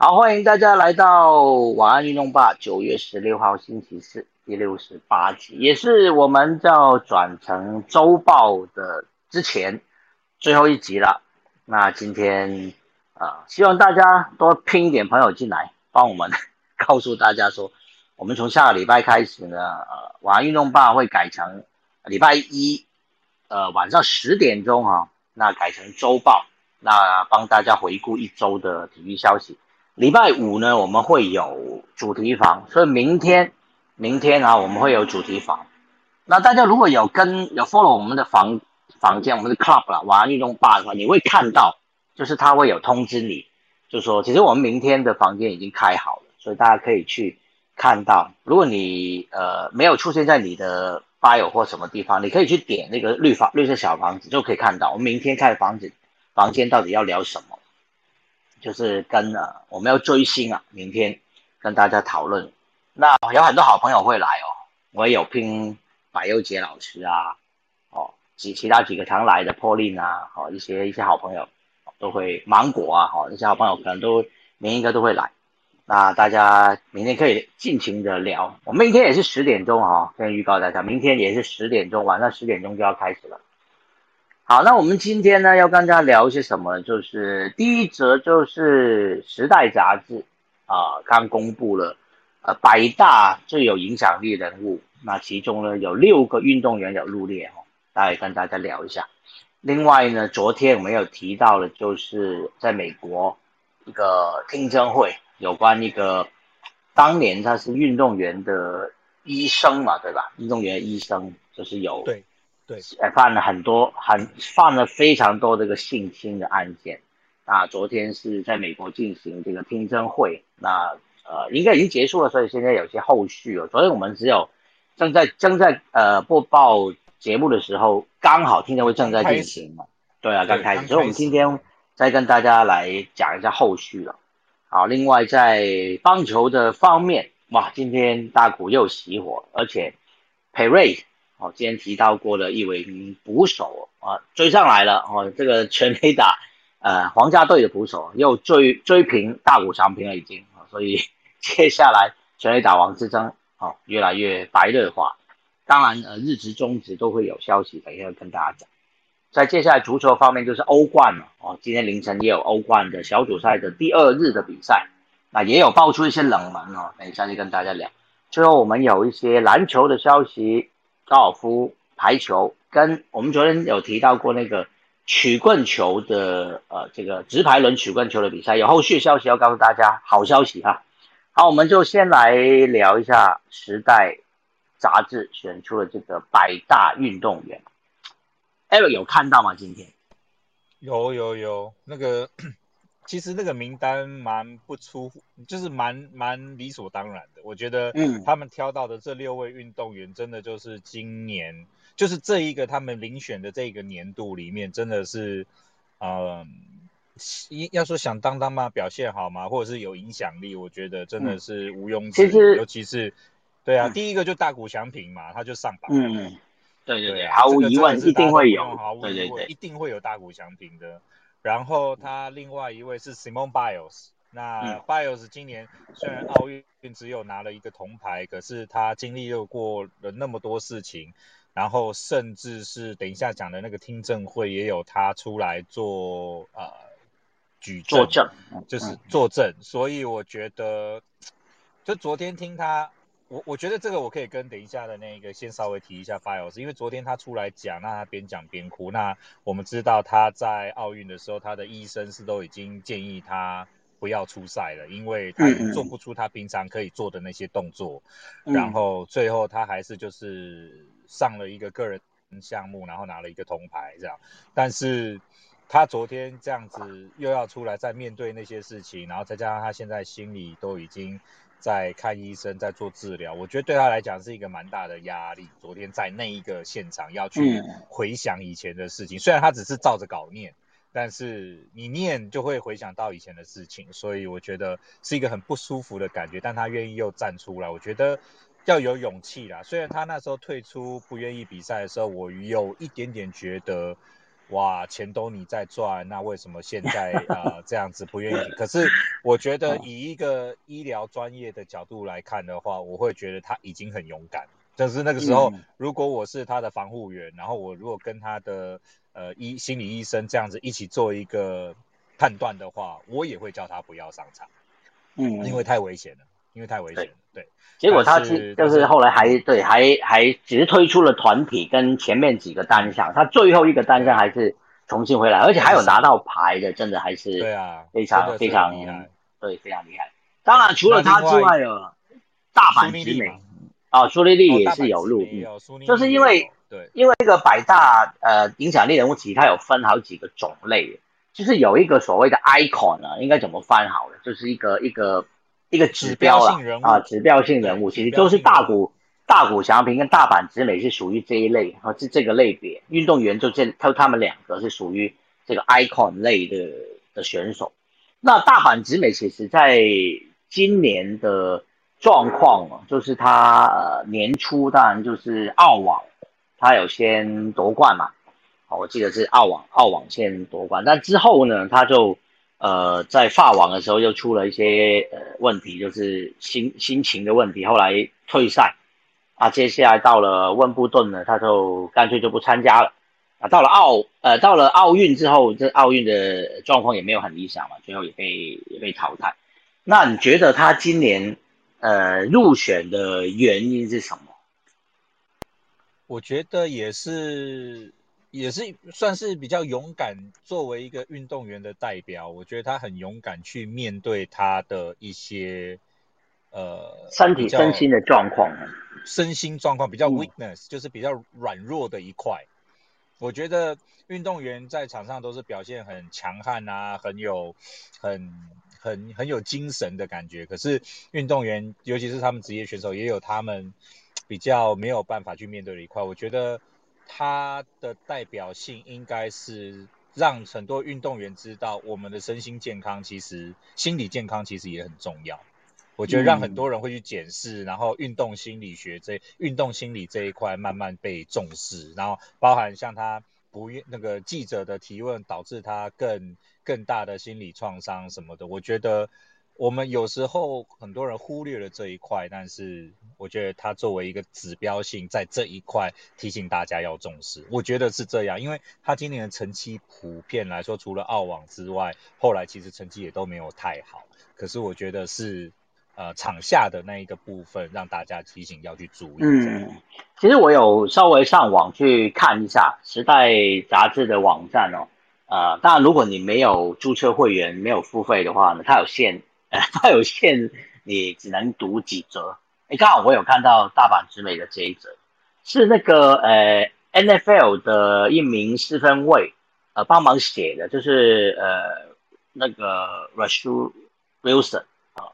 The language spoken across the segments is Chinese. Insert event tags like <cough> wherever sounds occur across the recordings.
好，欢迎大家来到晚安运动吧。九月十六号星期四第六十八集，也是我们要转成周报的之前最后一集了。那今天啊，希望大家多拼一点朋友进来，帮我们 <laughs> 告诉大家说，我们从下个礼拜开始呢，呃，晚安运动吧会改成礼拜一，呃，晚上十点钟哈，那改成周报，那帮大家回顾一周的体育消息。礼拜五呢，我们会有主题房，所以明天，明天啊，我们会有主题房。那大家如果有跟有 follow 我们的房房间，我们的 club 啦，晚安运动吧的话，你会看到，就是他会有通知你，就说其实我们明天的房间已经开好了，所以大家可以去看到。如果你呃没有出现在你的 bio 或什么地方，你可以去点那个绿房绿色小房子，就可以看到我们明天开的房子房间到底要聊什么。就是跟呃，我们要追星啊，明天跟大家讨论。那有很多好朋友会来哦，我也有拼百优杰老师啊，哦，其其他几个常来的 Pauline 啊，哦，一些一些好朋友都会芒果啊，哦，一些好朋友可能都明天应该都会来。那大家明天可以尽情的聊。我们明天也是十点钟哈，先预告大家，明天也是十点钟，晚上十点钟就要开始了。好，那我们今天呢要跟大家聊一些什么？就是第一则就是《时代》杂志啊，刚公布了呃百大最有影响力人物，那其中呢有六个运动员有入列哦，大家跟大家聊一下。另外呢，昨天我们有提到的，就是在美国一个听证会，有关一个当年他是运动员的医生嘛，对吧？运动员医生就是有对对。犯了很多，很犯了非常多这个性侵的案件。那昨天是在美国进行这个听证会，那呃应该已经结束了，所以现在有些后续哦。昨天我们只有正在正在呃播报节目的时候，刚好听证会正在进行嘛。对啊，刚开始，所以我们今天再跟大家来讲一下后续了。好，另外在棒球的方面，哇，今天大谷又熄火，而且佩瑞。哦，今天提到过的一位捕手啊，追上来了哦，这个全垒打，呃，皇家队的捕手又追追平大谷翔平了已经啊，所以 <laughs> 接下来全垒打王之争哦越来越白热化。当然呃，日职、中职都会有消息，等一下跟大家讲。在接下来足球方面就是欧冠了哦，今天凌晨也有欧冠的小组赛的第二日的比赛，那也有爆出一些冷门哦，等一下就跟大家聊。最后我们有一些篮球的消息。高尔夫、排球，跟我们昨天有提到过那个曲棍球的，呃，这个直排轮曲棍球的比赛，有后续消息要告诉大家。好消息哈！好，我们就先来聊一下《时代》杂志选出了这个百大运动员。Eric 有看到吗？今天有有有那个。其实那个名单蛮不出，就是蛮蛮理所当然的。我觉得，嗯，他们挑到的这六位运动员，真的就是今年，就是这一个他们遴选的这个年度里面，真的是，嗯，要说响当当嘛，表现好嘛，或者是有影响力，我觉得真的是毋庸置疑。尤其是，对啊，第一个就大谷翔平嘛，他就上榜。嗯，对对对，毫无疑问一定会有，对对对，一定会有大谷翔平的。然后他另外一位是 Simon Biles，那 Biles 今年虽然奥运只有拿了一个铜牌，可是他经历又过了那么多事情，然后甚至是等一下讲的那个听证会也有他出来做呃举作证，就是作证，所以我觉得就昨天听他。我我觉得这个我可以跟等一下的那个先稍微提一下 Files，因为昨天他出来讲，那他边讲边哭。那我们知道他在奥运的时候，他的医生是都已经建议他不要出赛了，因为他做不出他平常可以做的那些动作。然后最后他还是就是上了一个个人项目，然后拿了一个铜牌这样。但是他昨天这样子又要出来再面对那些事情，然后再加上他现在心里都已经。在看医生，在做治疗，我觉得对他来讲是一个蛮大的压力。昨天在那一个现场要去回想以前的事情，虽然他只是照着稿念，但是你念就会回想到以前的事情，所以我觉得是一个很不舒服的感觉。但他愿意又站出来，我觉得要有勇气啦。虽然他那时候退出不愿意比赛的时候，我有一点点觉得哇，钱都你在赚，那为什么现在啊 <laughs> 这样子不愿意？可是我觉得以一个医疗专业的角度来看的话，我会觉得他已经很勇敢。就是那个时候，如果我是他的防护员，然后我如果跟他的呃医心理医生这样子一起做一个判断的话，我也会叫他不要上场。嗯，因为太危险了，因为太危险了。对，结果他是就是后来还对还还只是推出了团体跟前面几个单项，他最后一个单项还是重新回来，而且还有拿到牌的，真的还是对啊，非常非常厉害，对，非常厉害。当然除了他之外的大阪直美。啊，苏丽丽也是有录，就是因为对，因为这个百大呃影响力人物其实它有分好几个种类，就是有一个所谓的 icon 啊，应该怎么翻好了，就是一个一个一个指标啊啊，指标性人物，其实就是大谷大谷翔平跟大阪直美是属于这一类，啊是这个类别。运动员就这他他们两个是属于这个 icon 类的的选手，那大阪直美其实在今年的。状况哦，就是他呃年初当然就是澳网，他有先夺冠嘛，哦我记得是澳网澳网先夺冠，但之后呢他就呃在法网的时候又出了一些呃问题，就是心心情的问题，后来退赛啊，接下来到了温布顿呢，他就干脆就不参加了啊，到了奥呃到了奥运之后，这奥运的状况也没有很理想嘛，最后也被也被淘汰。那你觉得他今年？呃，入选的原因是什么？我觉得也是，也是算是比较勇敢。作为一个运动员的代表，我觉得他很勇敢去面对他的一些呃身体、身心的状况，身心状况比较 weakness，就是比较软弱的一块。我觉得运动员在场上都是表现很强悍啊，很有很。很很有精神的感觉，可是运动员，尤其是他们职业选手，也有他们比较没有办法去面对的一块。我觉得他的代表性应该是让很多运动员知道，我们的身心健康其实心理健康其实也很重要。我觉得让很多人会去检视，然后运动心理学这运动心理这一块慢慢被重视，然后包含像他。不愿那个记者的提问导致他更更大的心理创伤什么的，我觉得我们有时候很多人忽略了这一块，但是我觉得他作为一个指标性，在这一块提醒大家要重视，我觉得是这样，因为他今年的成绩普遍来说，除了澳网之外，后来其实成绩也都没有太好，可是我觉得是。呃，场下的那一个部分，让大家提醒要去注意。嗯，其实我有稍微上网去看一下《时代》杂志的网站哦。呃，当然，如果你没有注册会员、没有付费的话呢，它有限，<laughs> 它有限，你只能读几则。哎，刚好我有看到大阪直美的这一则，是那个呃 NFL 的一名四分卫呃帮忙写的，就是呃那个 Russell Wilson。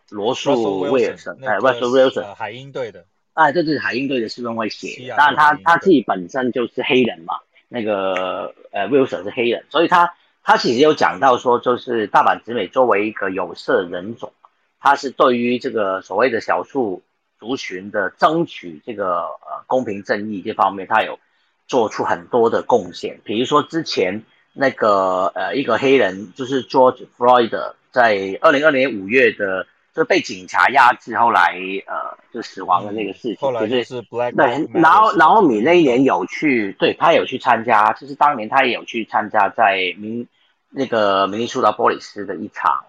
罗素威尔森，哎，罗素威尔森，海鹰队的，哎，这是海鹰队的四分卫写，当然他他自己本身就是黑人嘛，那个呃威尔森是黑人，所以他他其实有讲到说，就是大阪直美作为一个有色人种，他是对于这个所谓的小数族群的争取这个呃公平正义这方面，他有做出很多的贡献，比如说之前那个呃一个黑人就是 George Floyd 在二零二年五月的。就被警察压制，后来呃就死亡的那个事情，后来就是对，然后然后米那一年有去，对他有去参加，就是当年他也有去参加在明那个明尼苏达波利斯的一场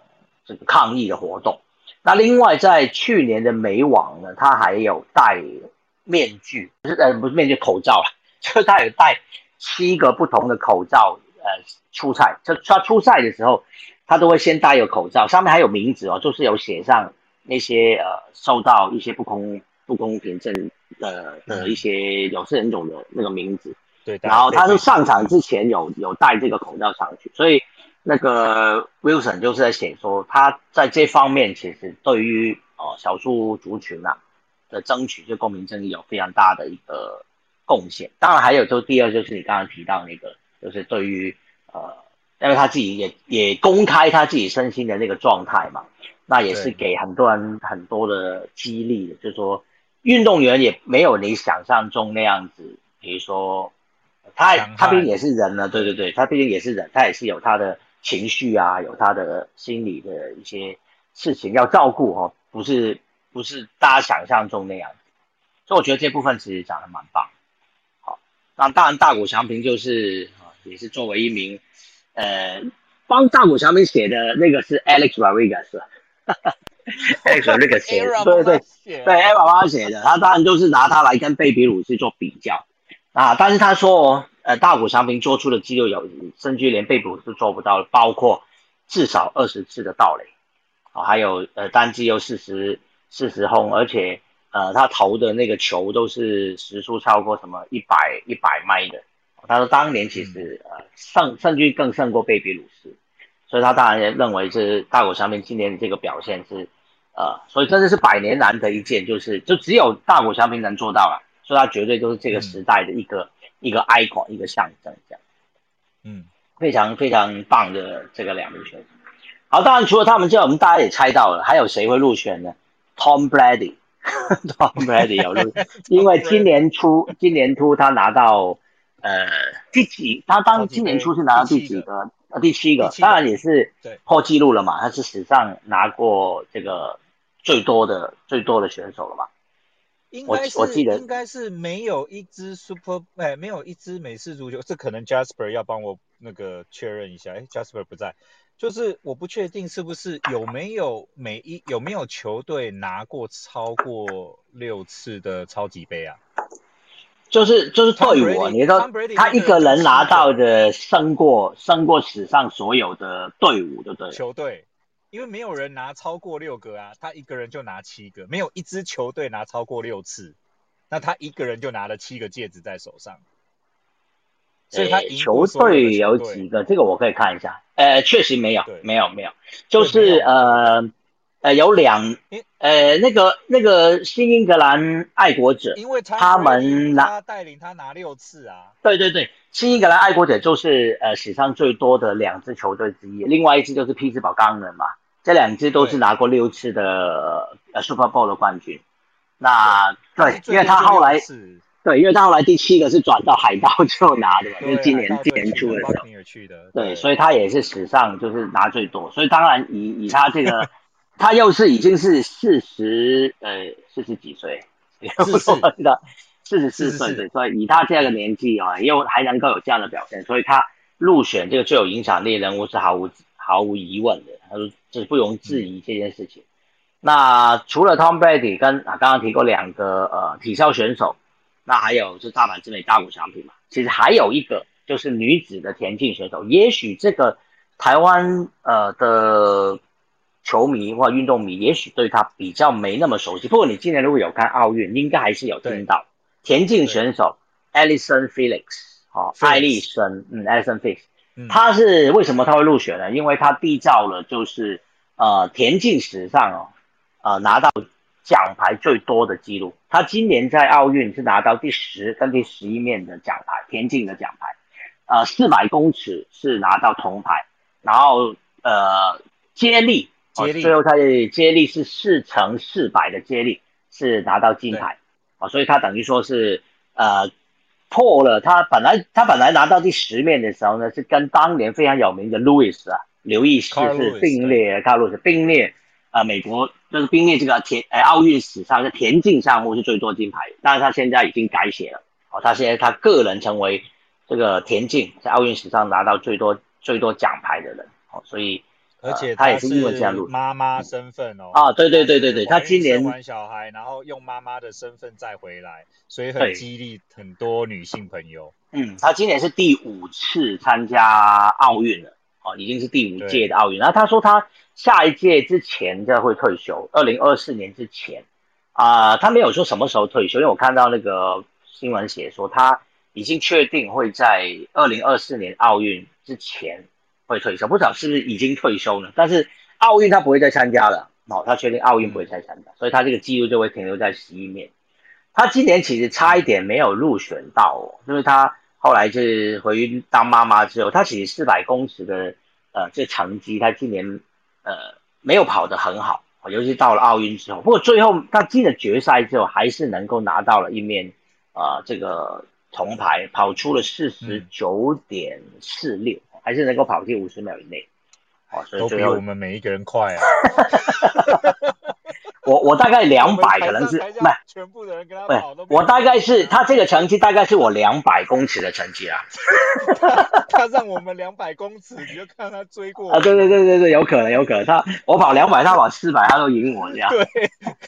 这个抗议的活动。那另外在去年的美网呢，他还有戴面具，不是呃不是面具口罩了，<laughs> 就是他有戴七个不同的口罩呃出赛，就他出赛的时候。他都会先戴一个口罩，上面还有名字哦，就是有写上那些呃受到一些不公不公平正的的一些有色人种的那个名字。对，然后他是上场之前有有戴这个口罩上去，所以那个 Wilson 就是在写说他在这方面其实对于哦少数族群啊的争取就公平正义有非常大的一个贡献。当然还有就第二就是你刚刚提到那个就是对于呃。因为他自己也也公开他自己身心的那个状态嘛，那也是给很多人很多的激励，就是说运动员也没有你想象中那样子，比如说他他毕竟也是人呢，对对对，他毕竟也是人，他也是有他的情绪啊，有他的心理的一些事情要照顾哦，不是不是大家想象中那样子，所以我觉得这部分其实讲的蛮棒。好，那当然大谷翔平就是啊，也是作为一名呃帮大谷翔平写的那个是 Alex Rodriguez。<laughs> Alex Rodriguez 写，<laughs> 对对对，对 a 爸爸写的，他当然就是拿他来跟贝比鲁斯做比较啊。但是他说，呃，大谷翔平做出的记录有，甚至连贝比鲁斯做不到的，包括至少二十次的盗垒，啊，还有呃单季有四十四十轰，而且呃他投的那个球都是时速超过什么一百一百迈的。他说当年其实呃胜胜率更胜过贝比鲁斯。所以他当然也认为是大谷翔平今年的这个表现是，呃，所以真的是百年难得一见，就是就只有大谷翔平能做到了，所以他绝对都是这个时代的一个一个 icon 一个象征这样，嗯，非常非常棒的这个两名选手。好，当然除了他们之外，我们大家也猜到了，还有谁会入选呢？Tom Brady，Tom <laughs> Brady 有入，<laughs> 因为今年初今年初他拿到呃第几？他当今年初是拿到第几个？呃第七个，当然也是破纪录了嘛，他是史上拿过这个最多的最多的选手了嘛。我我记得应该是没有一支 Super 哎，没有一支美式足球，这可能 Jasper 要帮我那个确认一下。哎，Jasper 不在，就是我不确定是不是有没有每一有没有球队拿过超过六次的超级杯啊？就是就是退伍，你说他一个人拿到的胜过胜过史上所有的队伍，对不对？球队，因为没有人拿超过六个啊，他一个人就拿七个，没有一支球队拿超过六次，那他一个人就拿了七个戒指在手上。所以他球队有几个？这个我可以看一下。呃，确实没有，没有，没有，就是呃。呃，有两，呃，那个那个新英格兰爱国者，因为他们拿带领他拿六次啊。对对对，新英格兰爱国者就是呃史上最多的两支球队之一，另外一支就是匹兹堡钢人嘛，这两支都是拿过六次的呃 Super Bowl 的冠军。那对，因为他后来对，因为他后来第七个是转到海盗之后拿的嘛，<laughs> 就是今年今年出的时候。对，所以他也是史上就是拿最多，所以当然以以他这个。他又是已经是四十呃四十几岁，四十的 <laughs> 四十四岁对，所以以他这样的年纪啊，又还能够有这样的表现，所以他入选这个最有影响力人物是毫无毫无疑问的，他说这是不容置疑这件事情。那除了 Tom Brady 跟啊刚刚提过两个呃体操选手，那还有是大阪之美大谷翔平嘛，其实还有一个就是女子的田径选手，也许这个台湾呃的。球迷或运动迷也许对他比较没那么熟悉，不过你今年如果有看奥运，应该还是有听到田径选手 Alison Felix，哦，艾丽森，嗯，Alison Felix，他是为什么他会入选呢？因为他缔造了就是呃田径史上哦，呃拿到奖牌最多的记录。他今年在奥运是拿到第十跟第十一面的奖牌，田径的奖牌，呃，四百公尺是拿到铜牌，然后呃接力。接力，最后他的接力是四乘四百的接力是拿到金牌，啊，所以他等于说是呃破了他本来他本来拿到第十面的时候呢，是跟当年非常有名的路易斯啊刘易斯是并列，卡路斯并列啊美国就是并列这个田呃奥运史上的田径项目是最多金牌，但是他现在已经改写了，哦，他现在他个人成为这个田径在奥运史上拿到最多最多奖牌的人，哦，所以。而且他也是因为这样录妈妈身份哦啊，对对对对对，他今年生完小孩，然后用妈妈的身份再回来，所以很激励很多女性朋友。嗯，他今年是第五次参加奥运了，哦，已经是第五届的奥运。然后他说他下一届之前就会退休，二零二四年之前啊，他没有说什么时候退休，因为我看到那个新闻写说他已经确定会在二零二四年奥运之前。会退休，不知道是不是已经退休了。但是奥运他不会再参加了，哦，他确定奥运不会再参加，所以他这个记录就会停留在十一面。他今年其实差一点没有入选到哦，因为他后来就是回当妈妈之后，他其实四百公尺的呃这成绩，他今年呃没有跑得很好，尤其到了奥运之后。不过最后他进了决赛之后，还是能够拿到了一面啊这个铜牌，跑出了四十九点四六，还是能够跑进五十秒以内。哦，所以都比我们每一个人快啊！<laughs> 我我大概两百可能是不全部的人跟他跑我大概是他这个成绩大概是我两百公尺的成绩啊。<laughs> 他让我们两百公尺，你就看他追过啊？对对对对对，有可能有可能他我跑两百，他跑四百，他都赢我这样。对，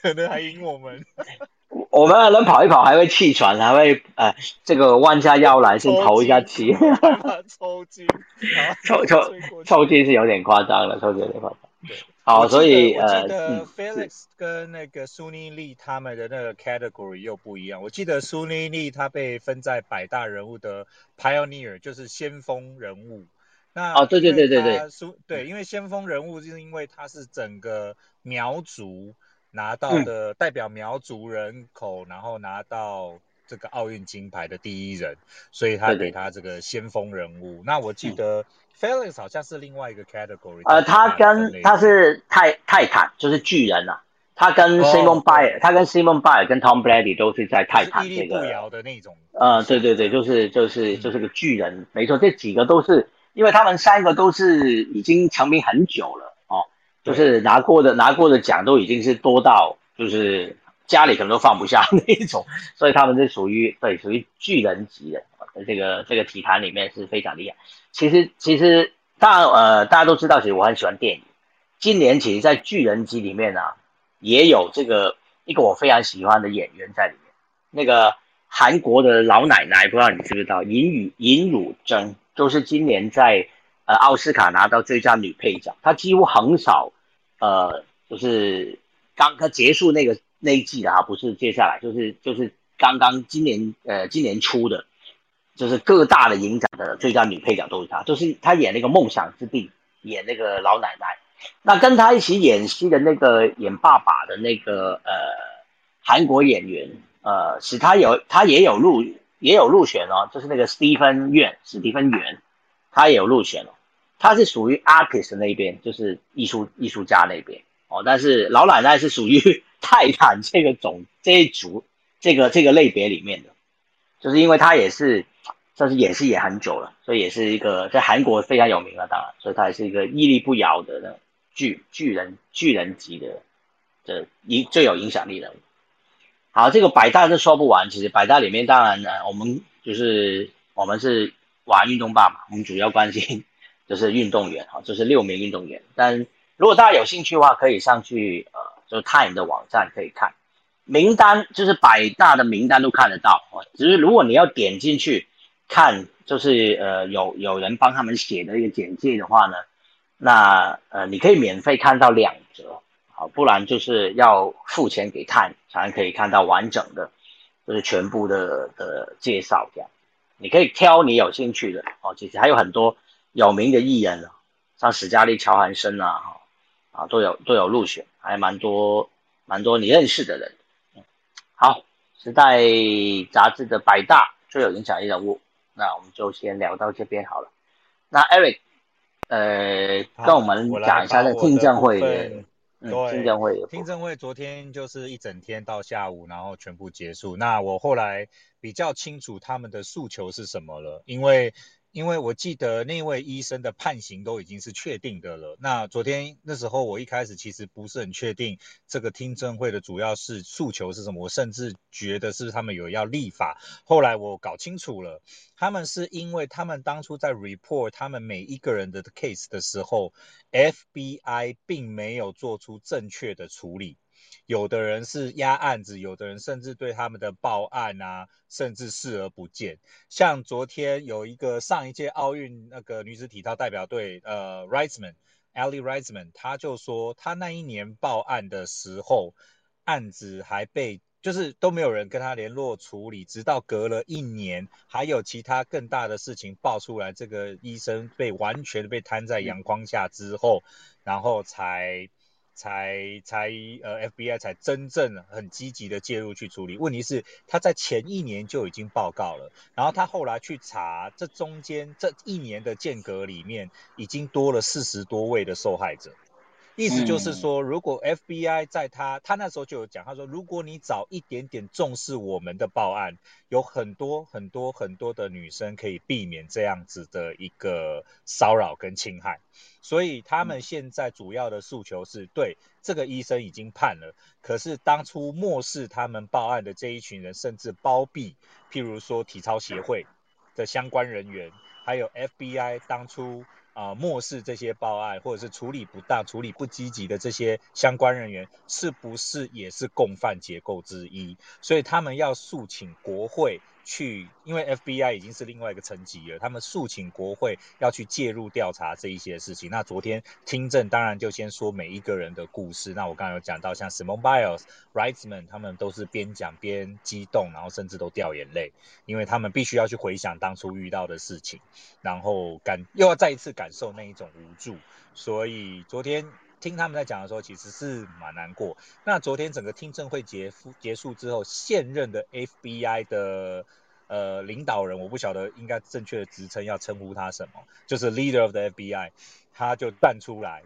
可能还赢我们。<laughs> 我们能跑一跑还会气喘，还会呃，这个弯下腰来先投一下气，<laughs> 抽筋，抽抽抽筋是有点夸张了，抽筋有点夸张。对，好，所以呃，我记得 Felix 跟那个苏尼利他们的那个 category 又不一样。我记得苏尼利他被分在百大人物的 pioneer，就是先锋人物。那哦，对对对对对，苏对，因为先锋人物就是因为他是整个苗族。拿到的代表苗族人口，然后拿到这个奥运金牌的第一人，所以他给他这个先锋人物。那我记得 Felix 好像是另外一个 category。呃，他跟他是泰泰坦，就是巨人啊。他跟 Simon Byer，他跟 Simon Byer 跟 Tom Brady 都是在泰坦这个。不摇的那种。呃，对对对，就是就是就是个巨人，没错，这几个都是，因为他们三个都是已经成名很久了。就是拿过的拿过的奖都已经是多到就是家里可能都放不下 <laughs> 那一种，所以他们是属于对属于巨人级的，在这个这个体坛里面是非常厉害。其实其实大呃大家都知道，其实我很喜欢电影。今年其实，在巨人级里面呢，也有这个一个我非常喜欢的演员在里面。那个韩国的老奶奶，不知道你知不知道，尹宇尹汝贞，就是今年在呃奥斯卡拿到最佳女配角，她几乎很少。呃，就是刚刚结束那个那一季的啊，不是接下来，就是就是刚刚今年呃今年初的，就是各大的影展的最佳女配角都是她，就是她演那个梦想之地，演那个老奶奶。那跟她一起演戏的那个演爸爸的那个呃韩国演员，呃，使他有他也有入也有入选哦，就是那个史蒂芬元史蒂芬元，他也有入选哦。他是属于 artist 那边，就是艺术艺术家那边哦。但是老奶奶是属于 <laughs> 泰坦这个种这一族这个这个类别里面的，就是因为他也是，算是演戏也很久了，所以也是一个在韩国非常有名了。当然，所以他也是一个屹立不摇的那巨巨人巨人级的的影最有影响力的。好，这个百大是说不完。其实百大里面，当然呢，我们就是我们是玩运动霸嘛，我们主要关心。就是运动员哈，就是六名运动员。但如果大家有兴趣的话，可以上去呃，就是碳的网站可以看名单，就是百大的名单都看得到哦。只是如果你要点进去看，就是呃有有人帮他们写的一个简介的话呢，那呃你可以免费看到两折，好，不然就是要付钱给碳才可以看到完整的，就是全部的的介绍这样。你可以挑你有兴趣的哦，其实还有很多。有名的艺人了像史嘉丽·乔韩森啊，哈啊都有都有入选，还蛮多蛮多你认识的人。好，时代杂志的百大最有影响力人物，那我们就先聊到这边好了。那 Eric，呃，跟我们讲一下那听证会的，听证会听证会昨天就是一整天到下午，然后全部结束。那我后来比较清楚他们的诉求是什么了，因为。因为我记得那位医生的判刑都已经是确定的了。那昨天那时候我一开始其实不是很确定这个听证会的主要是诉求是什么，我甚至觉得是他们有要立法。后来我搞清楚了，他们是因为他们当初在 report 他们每一个人的 case 的时候，FBI 并没有做出正确的处理。有的人是压案子，有的人甚至对他们的报案啊，甚至视而不见。像昨天有一个上一届奥运那个女子体操代表队，呃 r i s e m a n a l l i r i s e m a n 他就说他那一年报案的时候，案子还被就是都没有人跟他联络处理，直到隔了一年，还有其他更大的事情爆出来，这个医生被完全被摊在阳光下之后，然后才。才才呃，FBI 才真正很积极的介入去处理。问题是他在前一年就已经报告了，然后他后来去查，这中间这一年的间隔里面，已经多了四十多位的受害者。意思就是说，如果 FBI 在他他那时候就有讲，他说，如果你早一点点重视我们的报案，有很多很多很多的女生可以避免这样子的一个骚扰跟侵害。所以他们现在主要的诉求是对这个医生已经判了，可是当初漠视他们报案的这一群人，甚至包庇，譬如说体操协会的相关人员，还有 FBI 当初。啊，漠视这些报案或者是处理不当、处理不积极的这些相关人员，是不是也是共犯结构之一？所以他们要诉请国会。去，因为 FBI 已经是另外一个层级了，他们诉请国会要去介入调查这一些事情。那昨天听证当然就先说每一个人的故事。那我刚刚有讲到，像 Simone Biles、Ritzman，他们都是边讲边激动，然后甚至都掉眼泪，因为他们必须要去回想当初遇到的事情，然后感又要再一次感受那一种无助。所以昨天。听他们在讲的时候，其实是蛮难过。那昨天整个听证会结束结束之后，现任的 FBI 的呃领导人，我不晓得应该正确的职称要称呼他什么，就是 Leader of the FBI，他就站出来，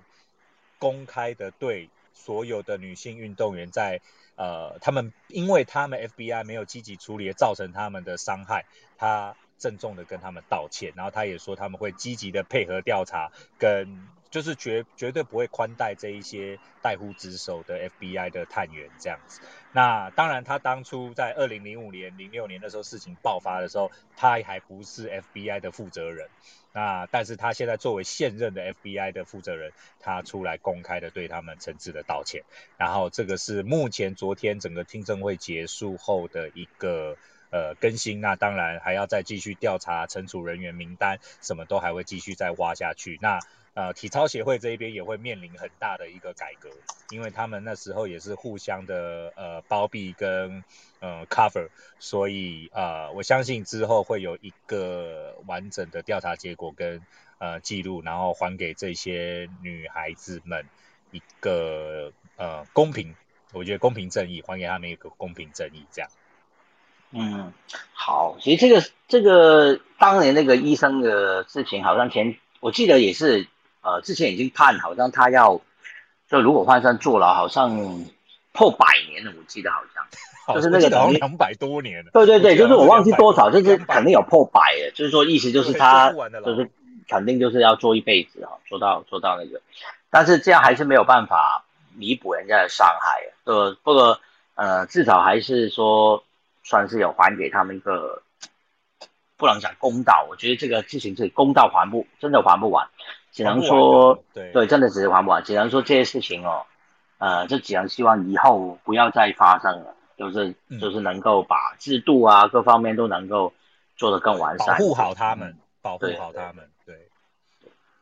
公开的对所有的女性运动员，在呃他们因为他们 FBI 没有积极处理，造成他们的伤害，他郑重的跟他们道歉，然后他也说他们会积极的配合调查跟。就是绝绝对不会宽待这一些代乎职守的 FBI 的探员这样子。那当然，他当初在二零零五年、零六年的时候事情爆发的时候，他还不是 FBI 的负责人。那但是他现在作为现任的 FBI 的负责人，他出来公开的对他们诚挚的道歉。然后这个是目前昨天整个听证会结束后的一个呃更新。那当然还要再继续调查惩处人员名单，什么都还会继续再挖下去。那呃，体操协会这一边也会面临很大的一个改革，因为他们那时候也是互相的呃包庇跟呃 cover，所以呃我相信之后会有一个完整的调查结果跟呃记录，然后还给这些女孩子们一个呃公平，我觉得公平正义，还给他们一个公平正义这样。嗯，好，其实这个这个当年那个医生的事情，好像前我记得也是。呃，之前已经判，好像他要，就如果换算坐牢，好像破百年了。我记得好像，就是那个等于两百多年了。对对对，就是我忘记多少，就是肯定有破百的。就是说，意思就是他就是肯定就是要做一辈子哈，做到做到那个。但是这样还是没有办法弥补人家的伤害。呃，不过呃，至少还是说算是有还给他们一个，不能讲公道。我觉得这个事情是公道还不真的还不完。只能说，对对，真的只是还不完。只能说这些事情哦，呃，就只能希望以后不要再发生了，就是就是能够把制度啊各方面都能够做得更完善，保护好他们，保护好他们。对，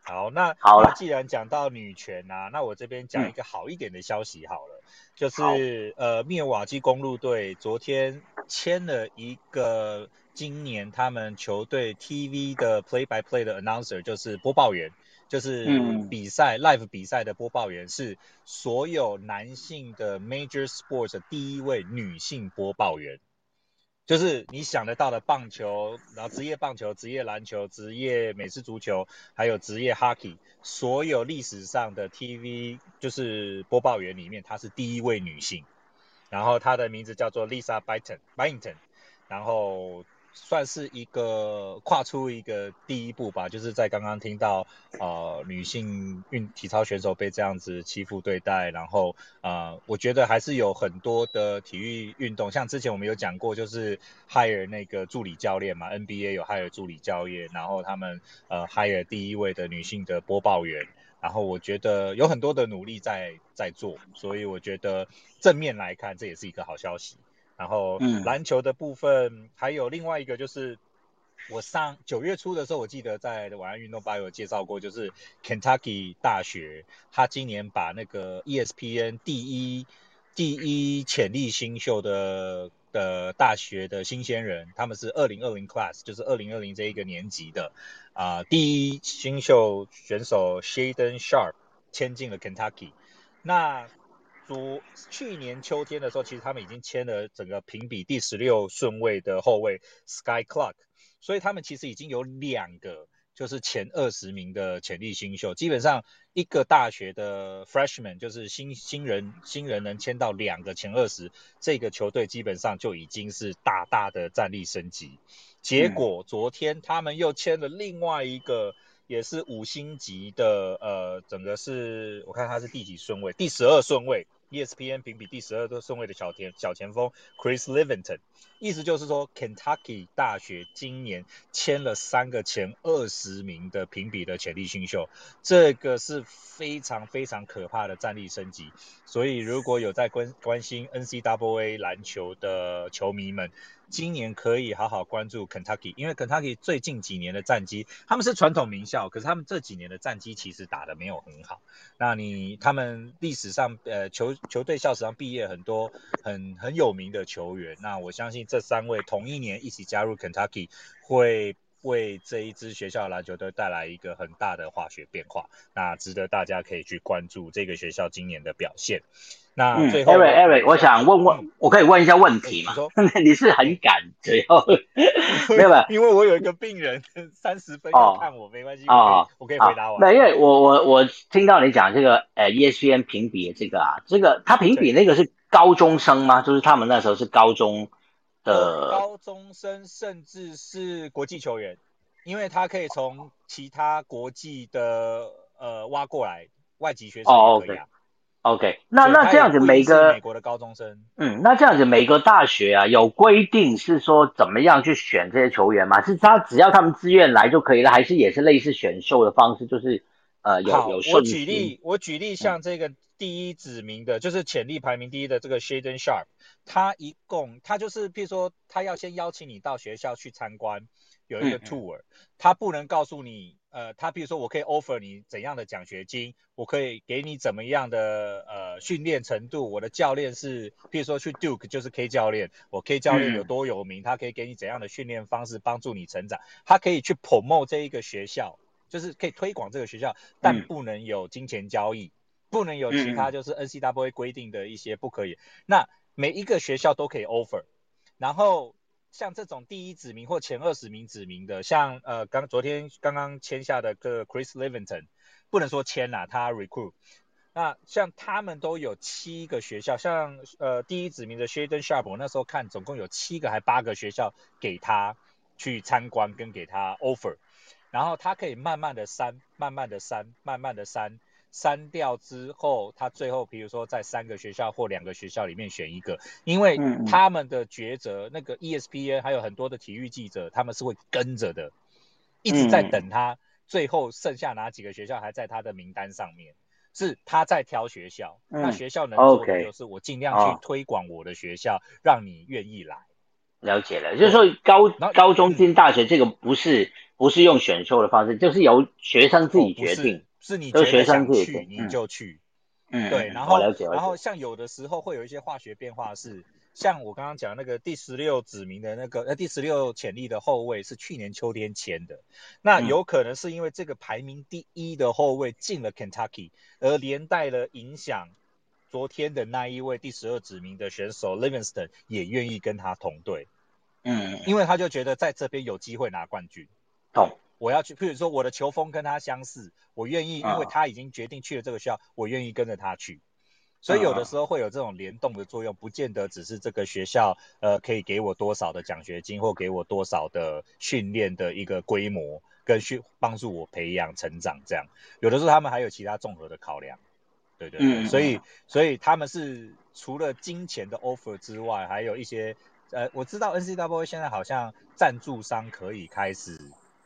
好，那好了，既然讲到女权啊，那我这边讲一个好一点的消息好了，就是呃，密尔瓦基公路队昨天签了一个今年他们球队 TV 的 Play by Play 的 Announcer，就是播报员。就是比赛 live 比赛的播报员是所有男性的 major sports 第一位女性播报员，就是你想得到的棒球，然后职业棒球、职业篮球、职业美式足球，还有职业 hockey，所有历史上的 TV 就是播报员里面，她是第一位女性，然后她的名字叫做 Lisa Byington，然后。算是一个跨出一个第一步吧，就是在刚刚听到呃女性运体操选手被这样子欺负对待，然后呃我觉得还是有很多的体育运动，像之前我们有讲过，就是 hire 那个助理教练嘛，NBA 有 hire 助理教练，然后他们呃 hire 第一位的女性的播报员，然后我觉得有很多的努力在在做，所以我觉得正面来看，这也是一个好消息。然后篮球的部分还有另外一个就是，我上九月初的时候，我记得在晚安运动吧有介绍过，就是 Kentucky 大学，他今年把那个 ESPN 第一第一潜力新秀的的大学的新鲜人，他们是二零二零 class，就是二零二零这一个年级的啊第一新秀选手 Shaden Sharp 签进了 Kentucky，那。昨去年秋天的时候，其实他们已经签了整个评比第十六顺位的后卫 Sky Clark，所以他们其实已经有两个。就是前二十名的潜力新秀。基本上一个大学的 freshman 就是新新人新人能签到两个前二十，这个球队基本上就已经是大大的战力升级。结果昨天他们又签了另外一个。也是五星级的，呃，整个是我看他是第几顺位，第十二顺位，ESPN 评比第十二个顺位的小前小前锋 Chris Livingston，意思就是说 Kentucky 大学今年签了三个前二十名的评比的潜力新秀，这个是非常非常可怕的战力升级，所以如果有在关关心 NCAA 篮球的球迷们。今年可以好好关注 Kentucky，因为 Kentucky 最近几年的战绩，他们是传统名校，可是他们这几年的战绩其实打得没有很好。那你他们历史上呃球球队校史上毕业很多很很有名的球员，那我相信这三位同一年一起加入 Kentucky 会为这一支学校篮球队带来一个很大的化学变化，那值得大家可以去关注这个学校今年的表现。那最后，Eric，Eric，我想问问，我可以问一下问题吗？你 <laughs> 是很赶最后没有没有，因为我有一个病人 <laughs> 三十分要看我，没关系哦，我可以回答我。没，因为我我我听到你讲这个呃 ESPN 评比的这个啊，这个他评比那个是高中生吗？就是他们那时候是高中的高中生，甚至是国际球员，因为他可以从其他国际的呃挖过来外籍学生也可以啊。OK，那那这样子每个美国的高中生，嗯，那这样子每个大学啊有规定是说怎么样去选这些球员吗？是他只要他们自愿来就可以了，还是也是类似选秀的方式？就是呃有有我举例，我举例像这个第一指名的，就是潜力排名第一的这个 Shaden Sharp，他一共他就是譬如说他要先邀请你到学校去参观。有一个 tour，他不能告诉你，呃，他比如说我可以 offer 你怎样的奖学金，我可以给你怎么样的呃训练程度，我的教练是，比如说去 Duke 就是 K 教练，我 K 教练有多有名，他可以给你怎样的训练方式帮助你成长，他可以去 promote 这一个学校，就是可以推广这个学校，但不能有金钱交易，不能有其他就是 NCAA 规定的一些不可以，那每一个学校都可以 offer，然后。像这种第一指名或前二十名指名的，像呃刚昨天刚刚签下的个 Chris Levington，不能说签啦，他 recruit。那像他们都有七个学校，像呃第一指名的 Shaden Sharp，我那时候看总共有七个还八个学校给他去参观跟给他 offer，然后他可以慢慢的删，慢慢的删，慢慢的删。删掉之后，他最后比如说在三个学校或两个学校里面选一个，因为他们的抉择，那个 ESPN 还有很多的体育记者，他们是会跟着的，一直在等他，最后剩下哪几个学校还在他的名单上面，是他在挑学校，那学校能做的就是我尽量去推广我的学校，让你愿意来。了解了，就是说高高中进大学这个不是不是用选秀的方式，就是由学生自己决定。是你觉得想去你就去，嗯，对，然后然后像有的时候会有一些化学变化，是像我刚刚讲那个第十六指名的那个呃第十六潜力的后卫是去年秋天签的，那有可能是因为这个排名第一的后卫进了 Kentucky，而连带了影响昨天的那一位第十二指名的选手 Livingston 也愿意跟他同队，嗯，因为他就觉得在这边有机会拿冠军，懂。我要去，譬如说我的球风跟他相似，我愿意，因为他已经决定去了这个学校，我愿意跟着他去。所以有的时候会有这种联动的作用，不见得只是这个学校呃可以给我多少的奖学金或给我多少的训练的一个规模跟训帮助我培养成长这样。有的时候他们还有其他综合的考量，对对对。所以所以他们是除了金钱的 offer 之外，还有一些呃我知道 NCWA 现在好像赞助商可以开始。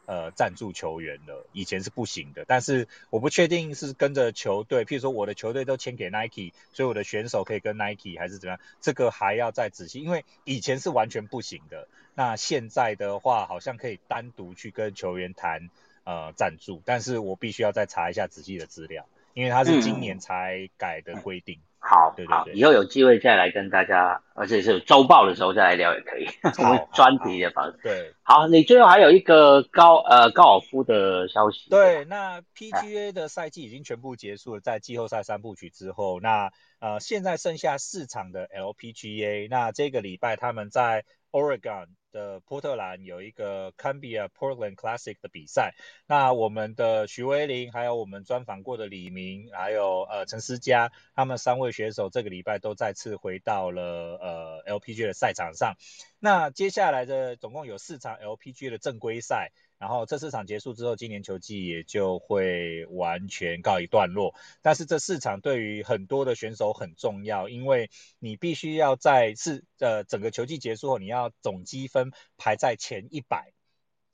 呃，赞助球员了，以前是不行的，但是我不确定是跟着球队，譬如说我的球队都签给 Nike，所以我的选手可以跟 Nike 还是怎么样，这个还要再仔细，因为以前是完全不行的，那现在的话好像可以单独去跟球员谈呃赞助，但是我必须要再查一下仔细的资料，因为它是今年才改的规定。好，好，以后有机会再来跟大家，而且是周报的时候再来聊也可以，<laughs> 我们专题的方式。对，好，你最后还有一个高呃高尔夫的消息。对，那 PGA 的赛季已经全部结束了，在季后赛三部曲之后，那呃现在剩下四场的 LPGA，那这个礼拜他们在 Oregon 的波特兰有一个 Cambia Portland Classic 的比赛。那我们的徐威林，还有我们专访过的李明，还有呃陈思佳，他们三位选手这个礼拜都再次回到了呃 LPG 的赛场上。那接下来的总共有四场 LPG 的正规赛。然后这四场结束之后，今年球季也就会完全告一段落。但是这四场对于很多的选手很重要，因为你必须要在是呃整个球季结束后，你要总积分排在前一百，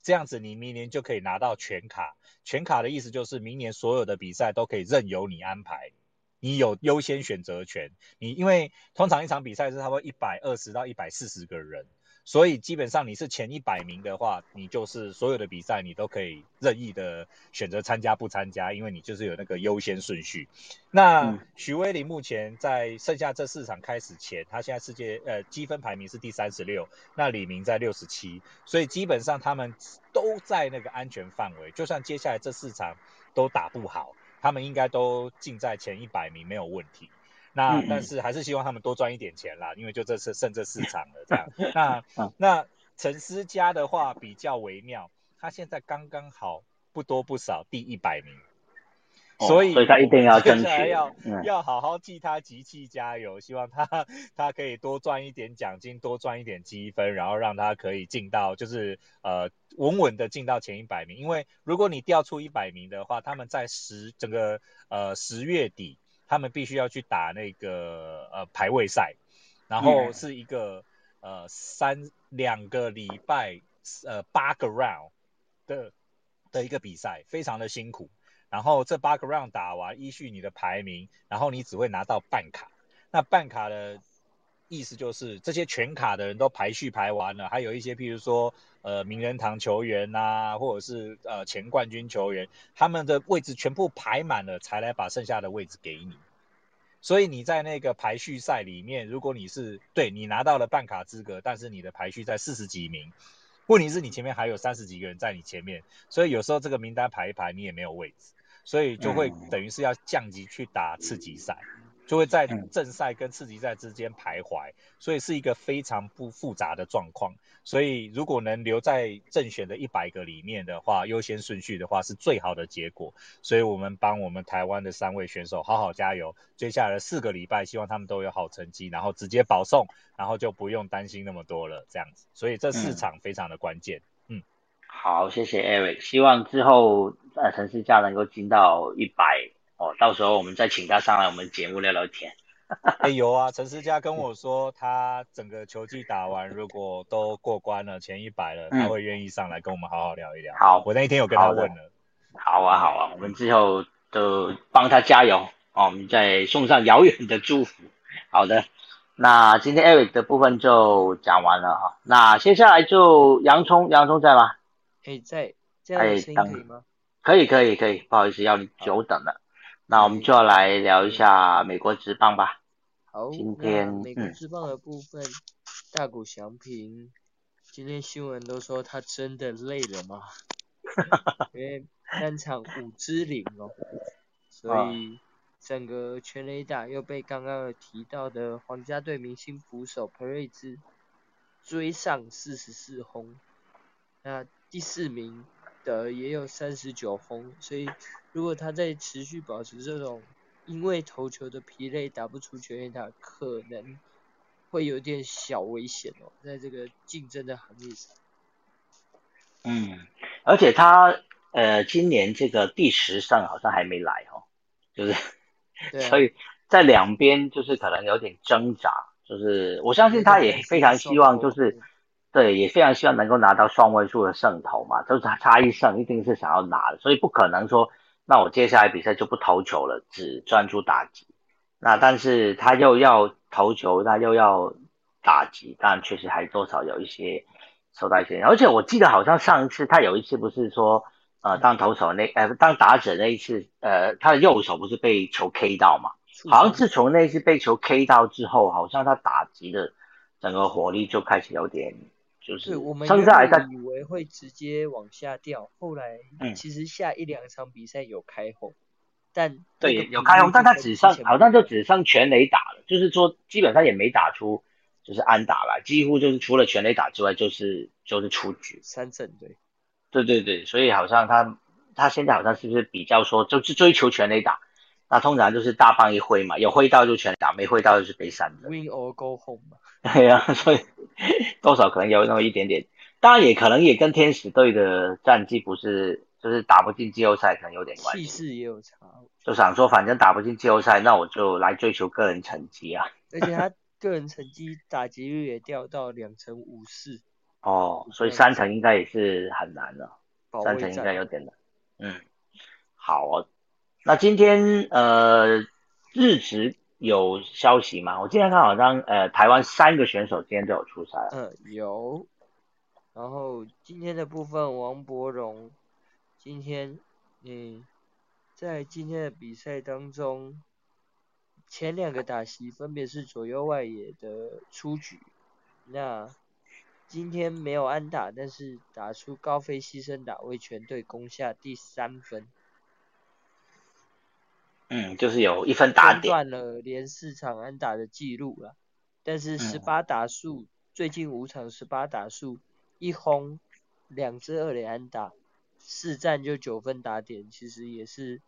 这样子你明年就可以拿到全卡。全卡的意思就是明年所有的比赛都可以任由你安排，你有优先选择权。你因为通常一场比赛是差不多一百二十到一百四十个人。所以基本上你是前一百名的话，你就是所有的比赛你都可以任意的选择参加不参加，因为你就是有那个优先顺序。那徐威林目前在剩下这四场开始前，他现在世界呃积分排名是第三十六，那李明在六十七，所以基本上他们都在那个安全范围，就算接下来这四场都打不好，他们应该都进在前一百名没有问题。那但是还是希望他们多赚一点钱啦，因为就这次剩这四场了这样。<laughs> 那 <laughs> 那陈思佳的话比较微妙，他现在刚刚好不多不少第一百名，所以所以他一定要争取，<laughs> 要要好好替他集气加油，希望他他可以多赚一点奖金，多赚一点积分，然后让他可以进到就是呃稳稳的进到前一百名。因为如果你掉出一百名的话，他们在十整个呃十月底。他们必须要去打那个呃排位赛，然后是一个呃三两个礼拜呃八个 round 的的一个比赛，非常的辛苦。然后这八个 round 打完，依序你的排名，然后你只会拿到半卡。那半卡的意思就是这些全卡的人都排序排完了，还有一些譬如说呃名人堂球员呐，或者是呃前冠军球员，他们的位置全部排满了，才来把剩下的位置给你。所以你在那个排序赛里面，如果你是对你拿到了办卡资格，但是你的排序在四十几名，问题是你前面还有三十几个人在你前面，所以有时候这个名单排一排你也没有位置，所以就会等于是要降级去打次级赛。就会在正赛跟次级赛之间徘徊，所以是一个非常不复杂的状况。所以如果能留在正选的一百个里面的话，优先顺序的话是最好的结果。所以我们帮我们台湾的三位选手好好加油，接下来四个礼拜希望他们都有好成绩，然后直接保送，然后就不用担心那么多了。这样子，所以这四场非常的关键。嗯，好，谢谢 Eric，希望之后呃陈世佳能够进到一百。哦，到时候我们再请他上来我们节目聊聊天。<laughs> 哎，有啊，陈思佳跟我说，他整个球季打完，如果都过关了前一百了，他会愿意上来跟我们好好聊一聊。好，我那一天有跟他问了。好啊，好啊，我们之后都帮他加油哦，我们再送上遥远的祝福。好的，那今天 Eric 的部分就讲完了哈，那接下来就洋葱，洋葱在吗？可以在，这样声音可以吗？可以，可以，可以，不好意思，要你久等了。那我们就要来聊一下美国职棒吧。好，今天美国职棒的部分，大谷翔平今天新闻都说他真的累了吗？<laughs> 因为单场五支零哦，所以整个全垒打又被刚刚有提到的皇家队明星捕手裴瑞兹追上四十四轰，那第四名的也有三十九轰，所以。如果他在持续保持这种因为投球的疲累打不出全垒打，可能会有点小危险哦，在这个竞争的行业上。嗯，而且他呃今年这个第十胜好像还没来哦，就是，<laughs> 所以在两边就是可能有点挣扎，就是我相信他也非常希望就是，对，也非常希望能够拿到双位数的胜投嘛，就是差一胜一定是想要拿的，所以不可能说。那我接下来比赛就不投球了，只专注打击。那但是他又要投球，他又要打击，但确实还多少有一些受到一些。而且我记得好像上一次他有一次不是说，呃，当投手那，呃，当打者那一次，呃，他的右手不是被球 K 到嘛？好像自从那次被球 K 到之后，好像他打击的整个火力就开始有点。就是我们原本以为会直接往下掉，后来其实下一两场比赛有开红，但对有开红，但他只上好像就只上全垒打了，就是说基本上也没打出就是安打啦，几乎就是除了全垒打之外，就是就是出局。三振对，对对对，所以好像他他现在好像是不是比较说就是追求全垒打，那通常就是大棒一挥嘛，有挥到就全打，没挥到就是被三振。win or go home 嘛。<laughs> 对呀、所以多少可能有那么一点点，当然也可能也跟天使队的战绩不是就是打不进季后赛可能有点关系。气势也有差，就想说反正打不进季后赛，那我就来追求个人成绩啊。而且他 <laughs> 个人成绩打击率也掉到两成五四，哦，所以三成应该也是很难了。三成应该有点难。嗯，好哦。那今天呃日职有消息吗？我今天看好像呃台湾三个选手今天都有出赛啊。嗯，有。然后今天的部分，王柏荣今天嗯，在今天的比赛当中，前两个打席分别是左右外野的出局。那今天没有安打，但是打出高飞牺牲打，为全队攻下第三分，嗯，就是有一分打点。断了连四场安打的记录了。但是十八打数，最近五场十八打数，一轰，两支二垒安打，四战就九分打点，其实也是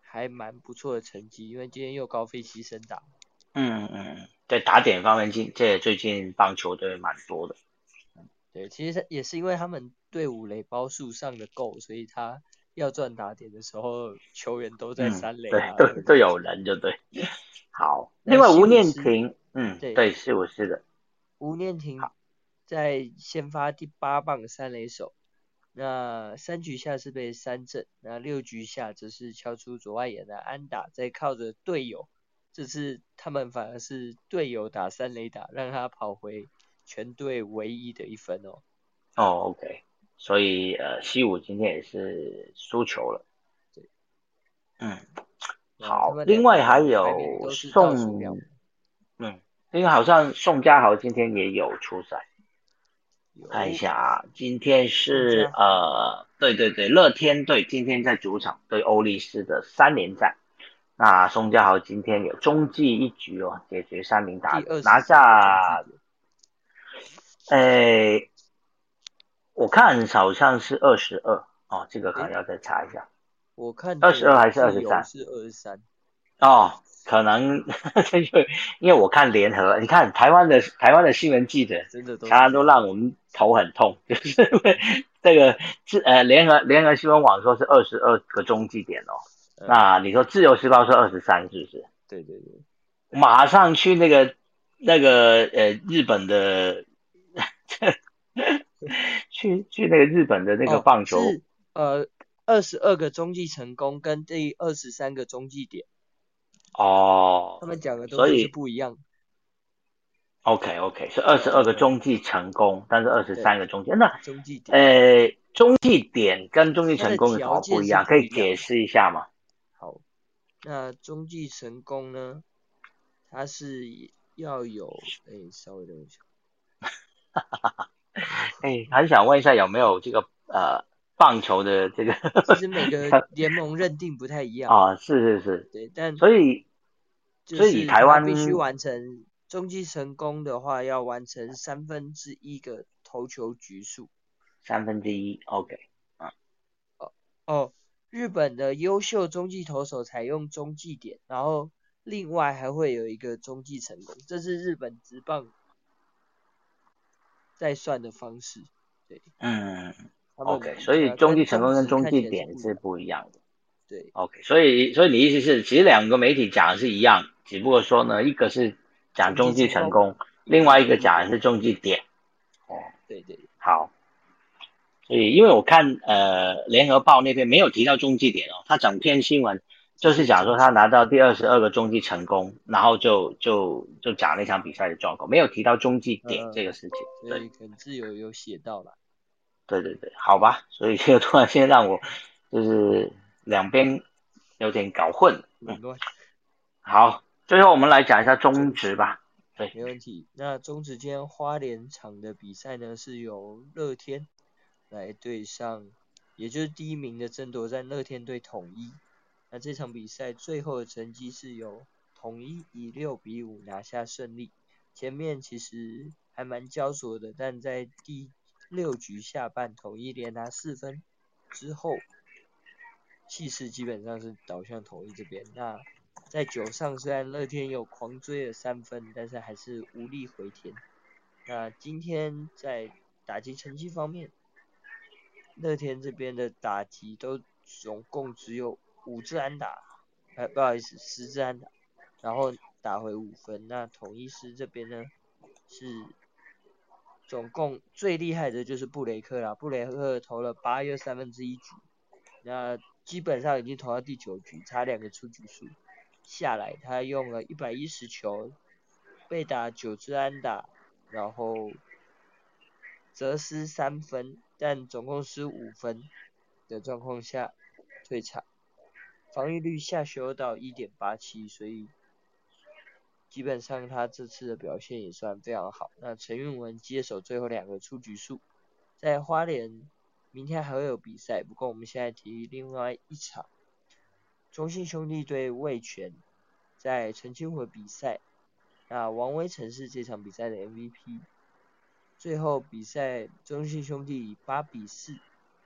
还蛮不错的成绩。因为今天又高飞牺牲打，嗯嗯，在打点方面，近这最近棒球队蛮多的。对，其实也是因为他们队伍垒包数上的够，所以他要赚打点的时候，球员都在嗯，三垒都都有人就对。好，另外吴念婷，嗯，对对，是我是的。吴念婷在先发第八棒三垒手，那三局下是被三振，那六局下则是敲出左外野的安打，再靠着队友，这次他们反而是队友打三垒打，让他跑回全队唯一的一分哦。哦，OK，所以呃，西武今天也是输球了。对，嗯，好另外还有宋，嗯，因为好像宋家豪今天也有出赛，看一下啊，今天是呃，对对对，乐天队今天在主场对欧力士的三连战。那宋家豪今天有中继一局哦，解决三名打拿下，诶，我看好像是二十二哦，这个可能要再查一下。我看二十二还是二十三？是二十三，哦，可能 <laughs> 这就因为我看联合，你看台湾的台湾的新闻记者真的都常常都让我们头很痛，<laughs> 就是因为这个自呃联合联合新闻网说是二十二个中继点哦，呃那你说自由时报是二十三是不是？对对对，马上去那个那个呃日本的，去去那个日本的那个哦棒球，是呃二十二个中继成功跟第二十三个中继点，哦他们讲的所以东西是不一样。，OK OK 是二十二个中继成功，但是二十三个中继，那中继点呃中继点跟中继成功有什么不一样可以解释一下吗？好，那中继成功呢，它是要有哎稍微等一下，<laughs> <laughs> 哎，很想问一下有没有这个呃棒球的这个其实每个 <laughs> 联盟认定不太一样，啊，是是是，对，但所以所以台湾必须完成中继成功的话，要完成三分之一个投球局数。三分之一，OK，啊哦，日本的优秀中继投手采用中继点，然后另外还会有一个中继成功，这是日本职棒在算的方式。对嗯，OK，所以呃中继成功跟中继点是不一样不一样的。对 OK，所以所以你意思是，其实两个媒体讲的是一样，只不过说呢，一个是讲中继成功，另外一个讲的是中继点。哦，对对，好。所以因为我看呃联合报那边没有提到中继点哦，他整篇新闻就是讲说他拿到第二十二个中继成功，然后就就就讲那场比赛的状况，没有提到中继点嗯这个事情。对所以可能自由有写到了。对对对，好吧，所以就突然间让我就是两边有点搞混好，最后我们来讲一下中职吧。对，没问题。那中职今天花莲场的比赛呢，是由乐天来对上，也就是第一名的争夺战，乐天对统一。那这场比赛最后的成绩是由统一以六比五拿下胜利。前面其实还蛮焦灼的，但在第六局下半统一连拿四分之后，气势基本上是倒向统一这边。那在九上虽然乐天有狂追了三分，但是还是无力回天。那今天在打击成绩方面，乐天这边的打击都总共只有五支安打，呃不好意思十支安打，然后打回五分。那统一师这边呢是总共最厉害的就是布雷克啦，布雷克投了八又三分之一局，那基本上已经投到第九局，差两个出局数。下来，他用了一百一十球，被打九支安打，然后则失三分，但总共失五分的状况下退场，防御率下修到一点八七，所以基本上他这次的表现也算非常好。那陈运文接手最后两个出局数，在花莲明天还会有比赛，不过我们现在提另外一场。中信兄弟对味全在澄清湖比赛，那王威成是这场比赛的 MVP。最后比赛中信兄弟以八比四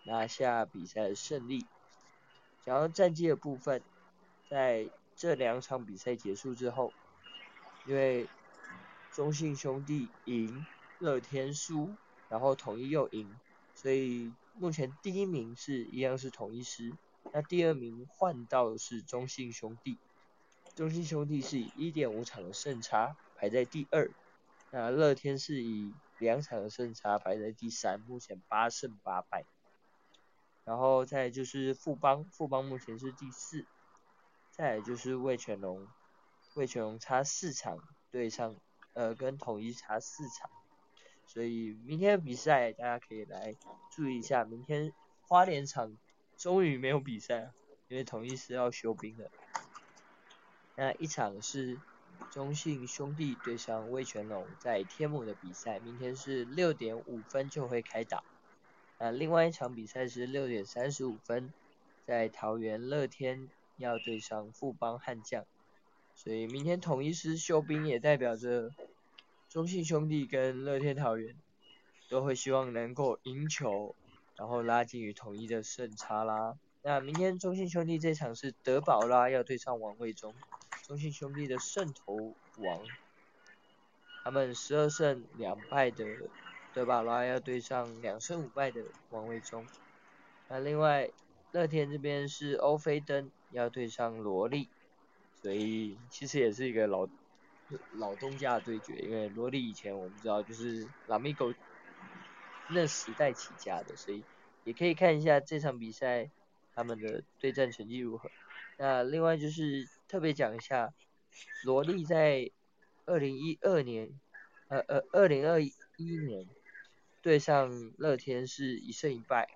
拿下比赛的胜利。讲到战绩的部分，在这两场比赛结束之后，因为中信兄弟赢，乐天输，然后统一又赢，所以目前第一名是一样是统一师。那第二名换到的是中信兄弟，中信兄弟是以一点五场的胜差排在第二，那乐天是以两场的胜差排在第三，目前八胜八败。然后再就是富邦，富邦目前是第四，再就是魏全龙，魏全龙差四场对上，呃跟统一差四场，所以明天的比赛大家可以来注意一下，明天花莲场。终于没有比赛，因为统一是要休兵的。那一场是中信兄弟对上魏全龙在天母的比赛，明天是六点五分就会开打。那另外一场比赛是六点三十五分，在桃园乐天要对上富邦悍将，所以明天统一师休兵也代表着中信兄弟跟乐天桃园都会希望能够赢球。然后拉近与统一的胜差啦。那明天中信兄弟这场是德保拉要对上王卫忠，中信兄弟的胜投王，他们十二胜两败的德保拉要对上两胜五败的王卫忠。那另外乐天这边是欧菲登要对上萝莉，所以其实也是一个老老东家对决，因为萝莉以前我们知道就是拉米狗。那时代起家的，所以也可以看一下这场比赛他们的对战成绩如何。那另外就是特别讲一下，萝莉在二零一二年，呃呃二零二一年对上乐天是一胜一败，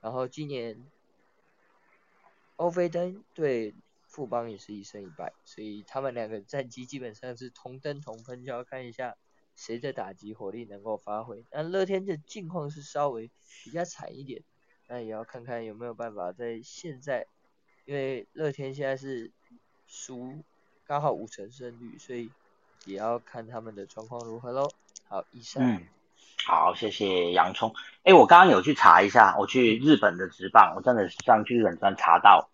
然后今年欧菲登对富邦也是一胜一败，所以他们两个战绩基本上是同登同分，就要看一下。谁的打击火力能够发挥？但乐天的境况是稍微比较惨一点，那也要看看有没有办法在现在，因为乐天现在是输刚好五成胜率，所以也要看他们的状况如何喽。好，以上。好，谢谢洋葱。哎，我刚刚有去查一下，我去日本的职棒，我真的上去日本专查到，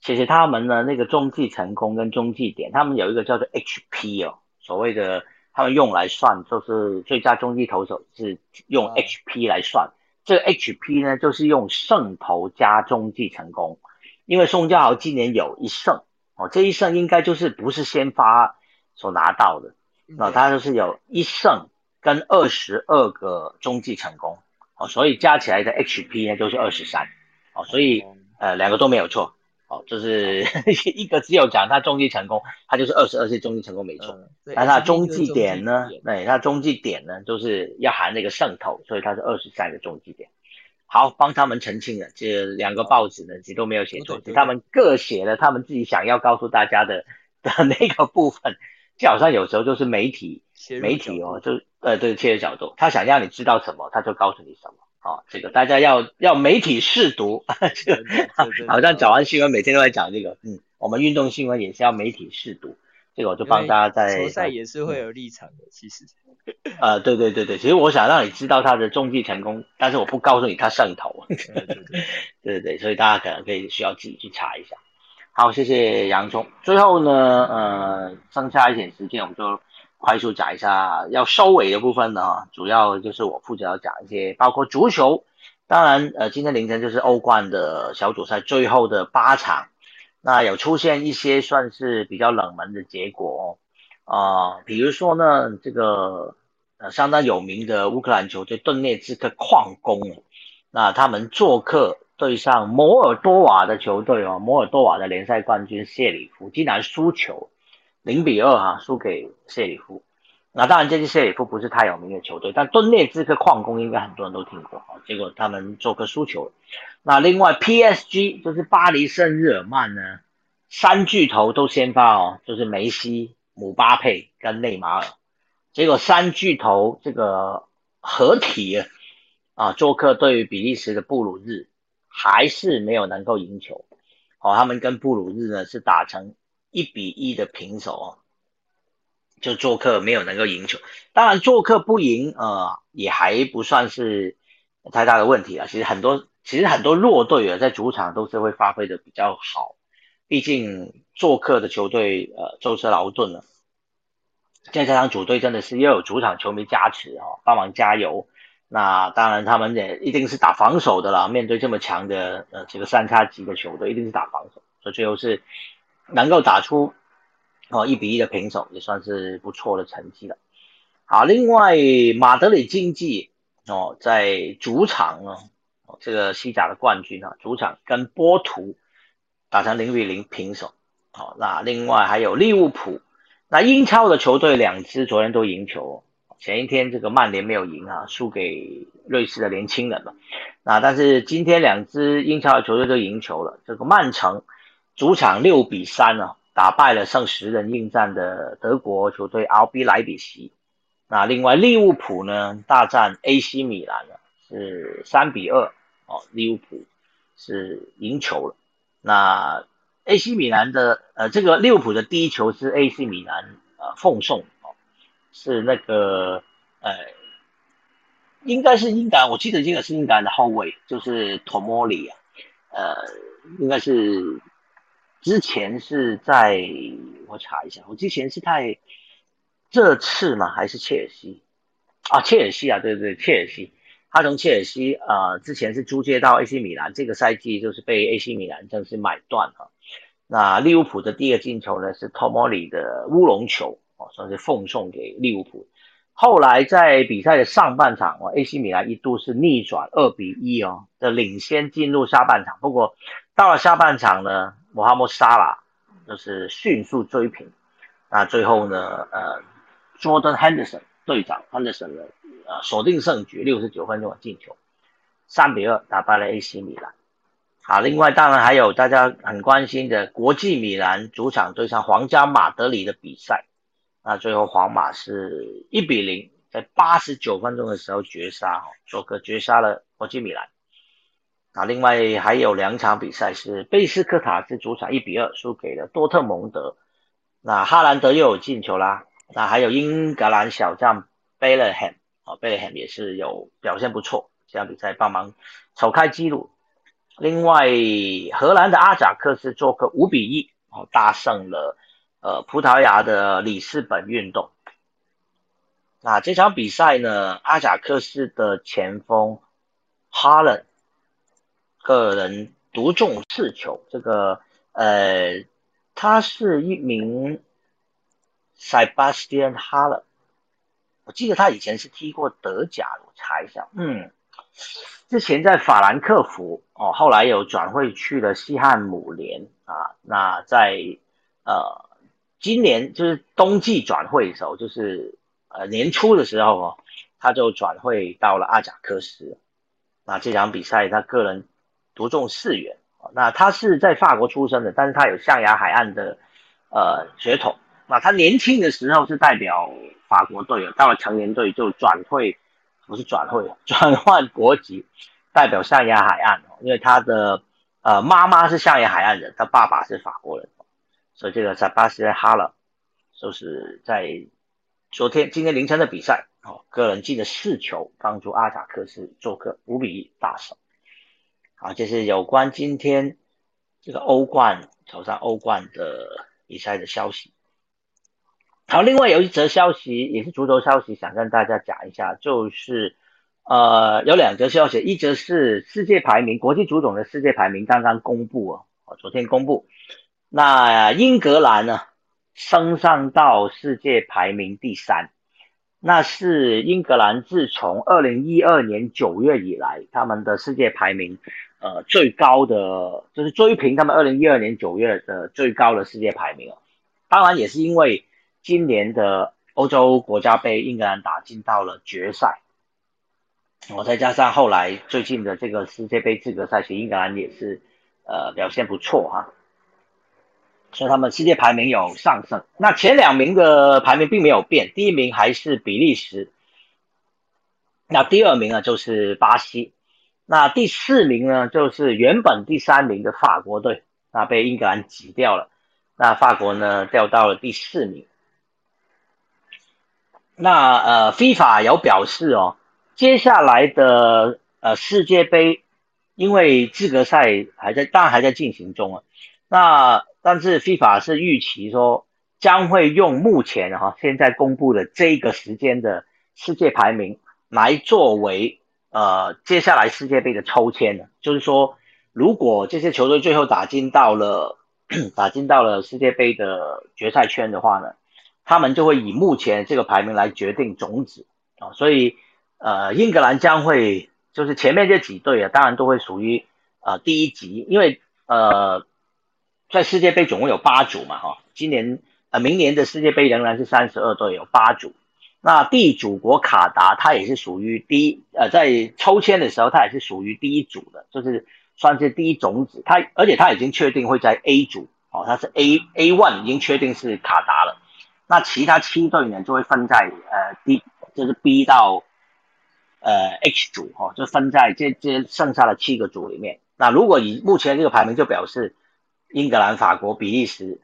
其实他们的那个中继成功跟中继点，他们有一个叫做 HP 哦，所谓的。他们用来算，就是最佳中继投手是用 HP 来算。这个 HP 呢，就是用胜投加中继成功。因为宋家豪今年有一胜哦，这一胜应该就是不是先发所拿到的，那他就是有一胜跟二十二个中继成功哦，所以加起来的 HP 呢就是二十三哦，所以呃两个都没有错。哦，就是 <laughs> 一个只有讲他中继成功，他就是二十二次中继成功没错。那他中继点呢？对，他中继点呢，就是要含那个渗透，所以他是二十三个中继点。好，帮他们澄清了，这两个报纸呢，其实都没有写错，他们各写了他们自己想要告诉大家的的那个部分。就好像有时候就是媒体，媒体哦，就呃对切的角度，他想让你知道什么，他就告诉你什么。啊，这个大家要要媒体试读，<laughs> 这个好像早安新闻每天都在讲这个，嗯，我们运动新闻也是要媒体试读。这个我就帮大家在球赛也是会有立场的，其实。呃，对对对对，其实我想让你知道他的中继成功，但是我不告诉你他上头。对对 <laughs> 对，所以大家可能可以需要自己去查一下。好，谢谢洋葱。最后呢，呃，剩下一点时间，我们就快速讲一下要收尾的部分呢。主要就是我负责要讲一些，包括足球。当然，呃，今天凌晨就是欧冠的小组赛最后的八场，那有出现一些算是比较冷门的结果。啊，比如说呢，这个呃相当有名的乌克兰球队顿涅茨克矿工，那他们做客对上摩尔多瓦的球队哦，摩尔多瓦的联赛冠军谢里夫竟然输球，零比二哈，输给谢里夫。那当然这支谢里夫不是太有名的球队，但顿涅茨克矿工应该很多人都听过啊。结果他们做客输球。那另外 PSG 就是巴黎圣日耳曼呢，三巨头都先发哦，就是梅西。姆巴佩跟内马尔，结果三巨头这个合体啊，做客对于比利时的布鲁日，还是没有能够赢球。哦，他们跟布鲁日呢是打成一比一的平手哦，就做客没有能够赢球。当然做客不赢呃，也还不算是太大的问题啊。其实很多其实很多弱队啊，在主场都是会发挥的比较好。毕竟做客的球队，呃，舟车劳顿了。现在这场主队真的是又有主场球迷加持哦，帮忙加油。那当然他们也一定是打防守的啦。面对这么强的呃这个三叉戟的球队，一定是打防守。所以最后是能够打出哦一比一的平手，也算是不错的成绩了。好，另外马德里竞技哦在主场呢，这个西甲的冠军啊，主场跟波图。打成零比零平手，好，那另外还有利物浦，那英超的球队两支昨天都赢球，前一天这个曼联没有赢啊，输给瑞士的年轻人嘛，那但是今天两支英超的球队都赢球了，这个曼城主场六比三啊打败了剩十人应战的德国球队 RB 莱比锡，那另外利物浦呢大战 AC 米兰呢是三比二哦，利物浦是赢球了。那 AC 米兰的呃，这个利物浦的第一球是 AC 米兰呃奉送，是那个呃，应该是英格兰，我记得这个是英格兰的后卫，就是托莫里啊，呃，应该是之前是在我查一下，我之前是在这次嘛？还是切尔西啊？切尔西啊，对对，切尔西。他从切尔西啊，之前是租借到 AC 米兰，这个赛季就是被 AC 米兰正式买断了。那利物浦的第一个进球呢，是托莫里的乌龙球算是奉送给利物浦。后来在比赛的上半场哦，AC 米兰一度是逆转二比一哦的领先进入下半场，不过到了下半场呢，穆罕默沙拉就是迅速追平。那最后呢，呃，Jordan Henderson 队长 Henderson 呢。呃，锁定胜局，六十九分钟的进球，三比二打败了 AC 米兰。好，另外当然还有大家很关心的国际米兰主场对上皇家马德里的比赛，那最后皇马是一比零，在八十九分钟的时候绝杀，做客绝杀了国际米兰。啊，另外还有两场比赛是贝斯科塔斯主场一比二输给了多特蒙德，那哈兰德又有进球啦。那还有英格兰小将贝勒汉。啊，贝利汉也是有表现不错，这场比赛帮忙首开纪录。另外，荷兰的阿贾克斯做客五比一，哦，大胜了呃葡萄牙的里斯本运动。那这场比赛呢，阿贾克斯的前锋哈伦个人独中四球，这个呃，他是一名 Sebastian Haller。我记得他以前是踢过德甲，我查一下，嗯，之前在法兰克福哦，后来有转会去了西汉姆联啊。那在呃今年就是冬季转会的时候，就是呃年初的时候哦，他就转会到了阿贾克斯。那这场比赛他个人独中四元。那他是在法国出生的，但是他有象牙海岸的呃血统。那他年轻的时候是代表。法国队到了成年队就转会，不是转会，<laughs> 转换国籍，代表象牙海岸，因为他的呃妈妈是象牙海岸人，他爸爸是法国人，所以这个在巴西的哈勒就是在昨天今天凌晨的比赛，哦，个人进了四球，帮助阿贾克斯做个五比一大胜。好，这是有关今天这个欧冠走上欧冠的比赛的消息。好，另外有一则消息也是足球消息，想跟大家讲一下，就是呃有两则消息，一则是世界排名，国际足总的世界排名刚刚公布啊，昨天公布，那英格兰呢升上到世界排名第三。那是英格兰自从二零一二年九月以来，他们的世界排名，呃，最高的就是追平他们二零一二年九月的最高的世界排名当然也是因为今年的欧洲国家杯，英格兰打进到了决赛，我再加上后来最近的这个世界杯资格赛，其实英格兰也是呃表现不错哈。所以他们世界排名有上升，那前两名的排名并没有变，第一名还是比利时，那第二名呢就是巴西，那第四名呢就是原本第三名的法国队，那被英格兰挤掉了，那法国呢掉到了第四名。那呃，FIFA 有表示哦，接下来的呃世界杯，因为资格赛还在，当然还在进行中啊，那。但是 FIFA 是预期说将会用目前哈现在公布的这个时间的世界排名来作为呃接下来世界杯的抽签的，就是说如果这些球队最后打进到了 <clears throat> 打进到了世界杯的决赛圈的话呢，他们就会以目前这个排名来决定种子啊，所以呃英格兰将会就是前面这几队啊，当然都会属于呃第一级，因为呃。在世界杯总共有八组嘛，哈，今年呃明年的世界杯仍然是三十二队，有八组。那地主国卡达，它也是属于第一，呃，在抽签的时候，它也是属于第一组的，就是算是第一种子。它而且它已经确定会在 A 组，哦，它是 A A one 已经确定是卡达了。那其他七队呢，就会分在呃 D，就是 B 到呃 H 组，哈，就分在这这剩下的七个组里面。那如果以目前这个排名，就表示。英格兰、法国、比利时、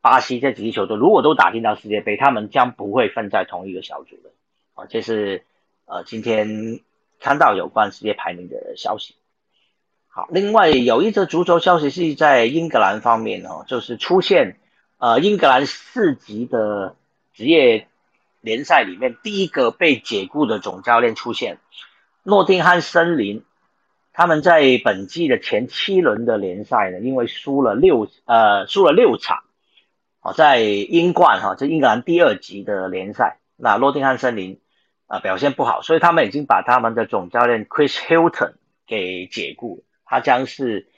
巴西这几支球队，如果都打进到世界杯，他们将不会分在同一个小组的。啊，这是呃今天看到有关世界排名的消息。好，另外有一则足球消息是在英格兰方面哦，就是出现呃英格兰四级的职业联赛里面第一个被解雇的总教练出现，诺丁汉森林。他们在本季的前七轮的联赛呢，因为输了六呃输了六场，哦，在英冠哈，这英格兰第二级的联赛，那诺丁汉森林啊表现不好，所以他们已经把他们的总教练 Chris Hilton 给解雇，他将是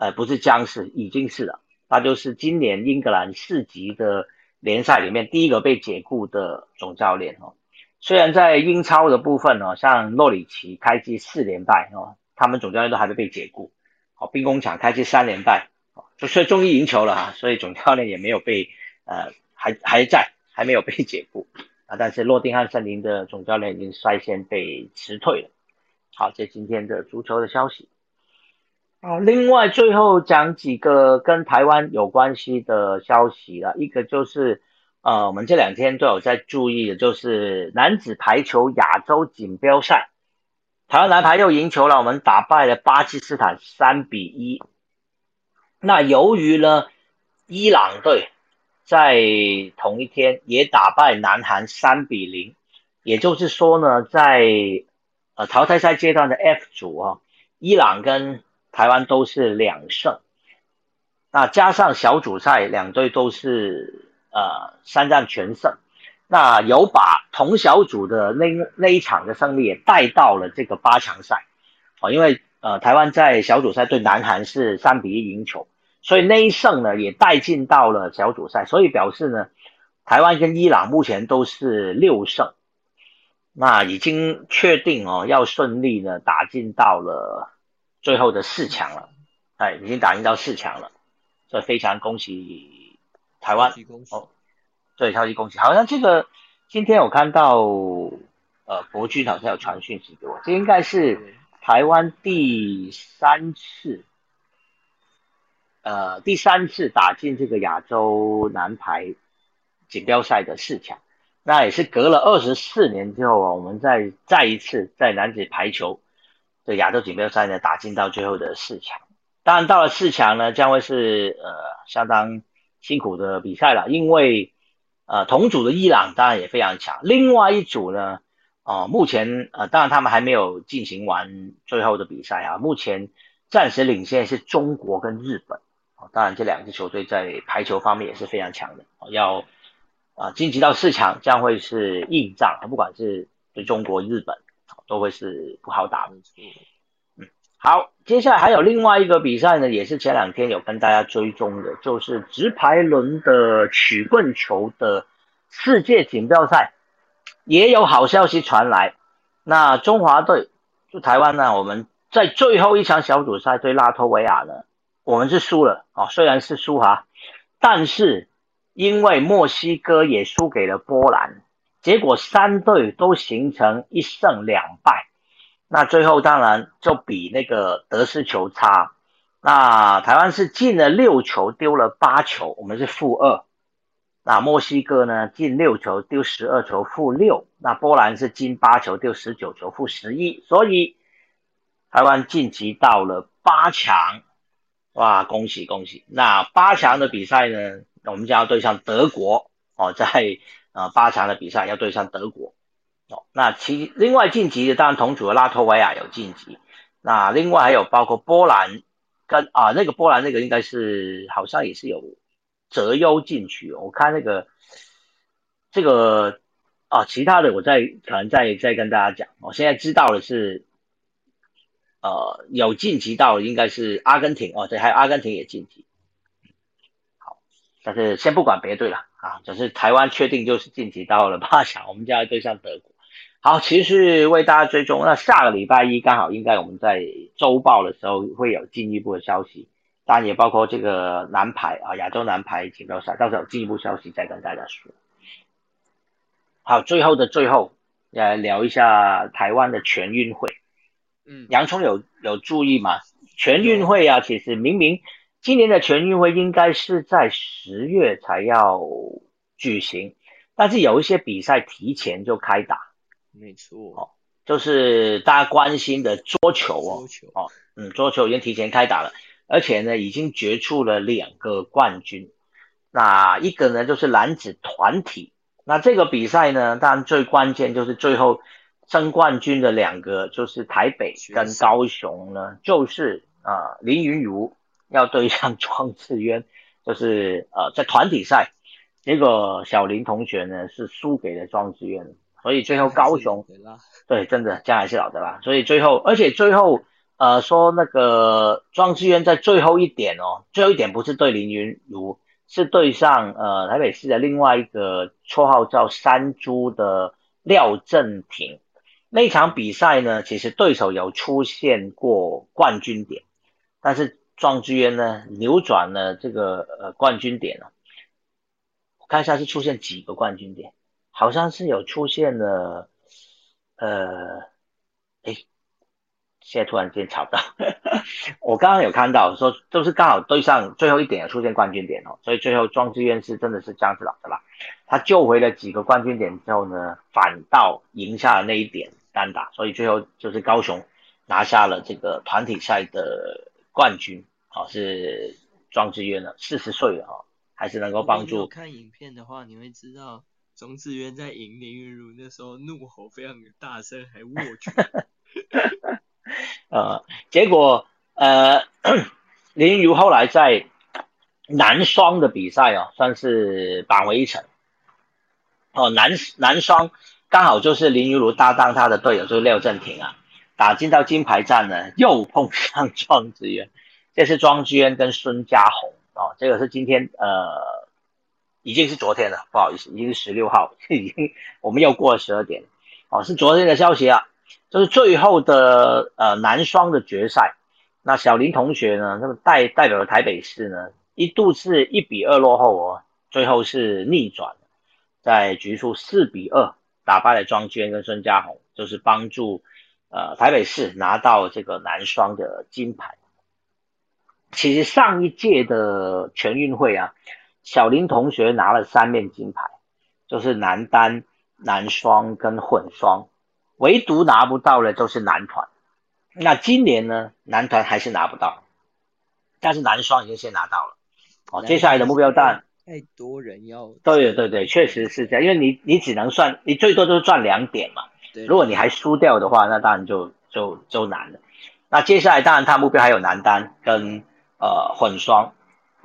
呃不是将是已经是了，他就是今年英格兰四级的联赛里面第一个被解雇的总教练哦。虽然在英超的部分呢，像诺里奇开季四连败哦。他们总教练都还没被解雇，好，兵工厂开机三连败，就所以终于赢球了哈，所以总教练也没有被呃还还在，还没有被解雇啊，但是诺丁汉森林的总教练已经率先被辞退了。好，这今天的足球的消息。好，另外最后讲几个跟台湾有关系的消息了，一个就是呃我们这两天都有在注意的，就是男子排球亚洲锦标赛。台湾男排又赢球了，我们打败了巴基斯坦三比一。那由于呢，伊朗队在同一天也打败南韩三比零，也就是说呢，在呃淘汰赛阶段的 F 组啊，伊朗跟台湾都是两胜。那加上小组赛两队都是呃三战全胜。那有把同小组的那那一场的胜利也带到了这个八强赛，哦，因为呃台湾在小组赛对南韩是三比一赢球，所以那一胜呢也带进到了小组赛，所以表示呢台湾跟伊朗目前都是六胜，那已经确定哦要顺利呢打进到了最后的四强了，哎，已经打进到四强了，所以非常恭喜台湾。哦。对，超级恭喜！好像这个今天我看到，呃，博君好像有传讯息给我，这应该是台湾第三次，呃，第三次打进这个亚洲男排锦标赛的四强。那也是隔了二十四年之后啊，我们再再一次在男子排球的亚洲锦标赛呢打进到最后的四强。当然到了四强呢，将会是呃相当辛苦的比赛了，因为呃同组的伊朗当然也非常强，另外一组呢。哦，目前呃，当然他们还没有进行完最后的比赛啊。目前暂时领先是中国跟日本。啊，当然这两支球队在排球方面也是非常强的。要啊晋级到四强将会是硬仗，不管是对中国、日本，都会是不好打的。好，接下来还有另外一个比赛呢，也是前两天有跟大家追踪的，就是直排轮的曲棍球的世界锦标赛。也有好消息传来，那中华队就台湾呢？我们在最后一场小组赛对拉脱维亚呢，我们是输了哦，虽然是输哈，但是因为墨西哥也输给了波兰，结果三队都形成一胜两败，那最后当然就比那个得失球差，那台湾是进了六球，丢了八球，我们是负二。那墨西哥呢？进六球丢十二球，负六。那波兰是进八球丢十九球，负十一。所以台湾晋级到了八强，哇，恭喜恭喜！那八强的比赛呢，我们将要对上德国哦，在呃八强的比赛要对上德国哦。那其另外晋级的当然同组的拉脱维亚有晋级，那另外还有包括波兰跟啊那个波兰那个应该是好像也是有。择优进去，我看那个这个啊，其他的我再可能再再跟大家讲。我现在知道的是，呃，有晋级到应该是阿根廷哦，对，还有阿根廷也晋级。好，但是先不管别队了啊，只是台湾确定就是晋级到了八强，我们将要对上德国。好，其实为大家追踪，那下个礼拜一刚好应该我们在周报的时候会有进一步的消息。当然也包括这个男排啊，亚洲男排锦标赛，到时候有进一步消息再跟大家说。好，最后的最后，来聊一下台湾的全运会。嗯，洋葱有有注意吗？全运会啊，其实明明今年的全运会应该是在十月才要举行，但是有一些比赛提前就开打。没错，哦，就是大家关心的桌球哦，桌球哦，嗯，桌球已经提前开打了。而且呢，已经决出了两个冠军。那一个呢，就是男子团体。那这个比赛呢，当然最关键就是最后争冠军的两个，就是台北跟高雄呢，就是啊林云如要对上庄智渊，就是呃在团体赛，结果小林同学呢是输给了庄智渊，所以最后高雄对真的将来是老的啦。所以最后，而且最后。呃，说那个庄智渊在最后一点哦，最后一点不是对林云如，是对上呃台北市的另外一个绰号叫山猪的廖正廷。那场比赛呢，其实对手有出现过冠军点，但是庄智渊呢扭转了这个呃冠军点了。我看一下是出现几个冠军点，好像是有出现了，呃，哎。现在突然间吵到，<laughs> 我刚刚有看到说就是刚好对上最后一点出现冠军点哦，所以最后庄智渊是真的是姜子老的啦，他救回了几个冠军点之后呢，反倒赢下了那一点单打，所以最后就是高雄拿下了这个团体赛的冠军，哦是庄智渊了，四十岁了哦，还是能够帮助。看影片的话，你会知道庄智渊在赢林云如那时候怒吼非常的大声，还握拳。<laughs> 呃，结果呃，<clears throat> 林如后来在男双的比赛哦，算是扳回一城。哦，男男双刚好就是林如如搭档他的队友就是廖振廷啊，打进到金牌战呢，又碰上 <laughs> 庄智渊，这是庄智渊跟孙家宏哦，这个是今天呃，已经是昨天了，不好意思，已经是十六号，<laughs> 已经我们又过了十二点，哦，是昨天的消息啊。就是最后的呃男双的决赛，那小林同学呢，那么代代表了台北市呢，一度是一比二落后哦，最后是逆转，在局数四比二打败了庄娟跟孙家宏，就是帮助呃台北市拿到这个男双的金牌。其实上一届的全运会啊，小林同学拿了三面金牌，就是男单、男双跟混双，唯独拿不到的就是男团。那今年呢，男团还是拿不到，但是男双已经先拿到了。哦，接下来的目标当然太多人要。对对对，确实是这样，因为你你只能算，你最多就是赚两点嘛。对。如果你还输掉的话，那当然就就就难了。那接下来当然他目标还有男单跟呃混双，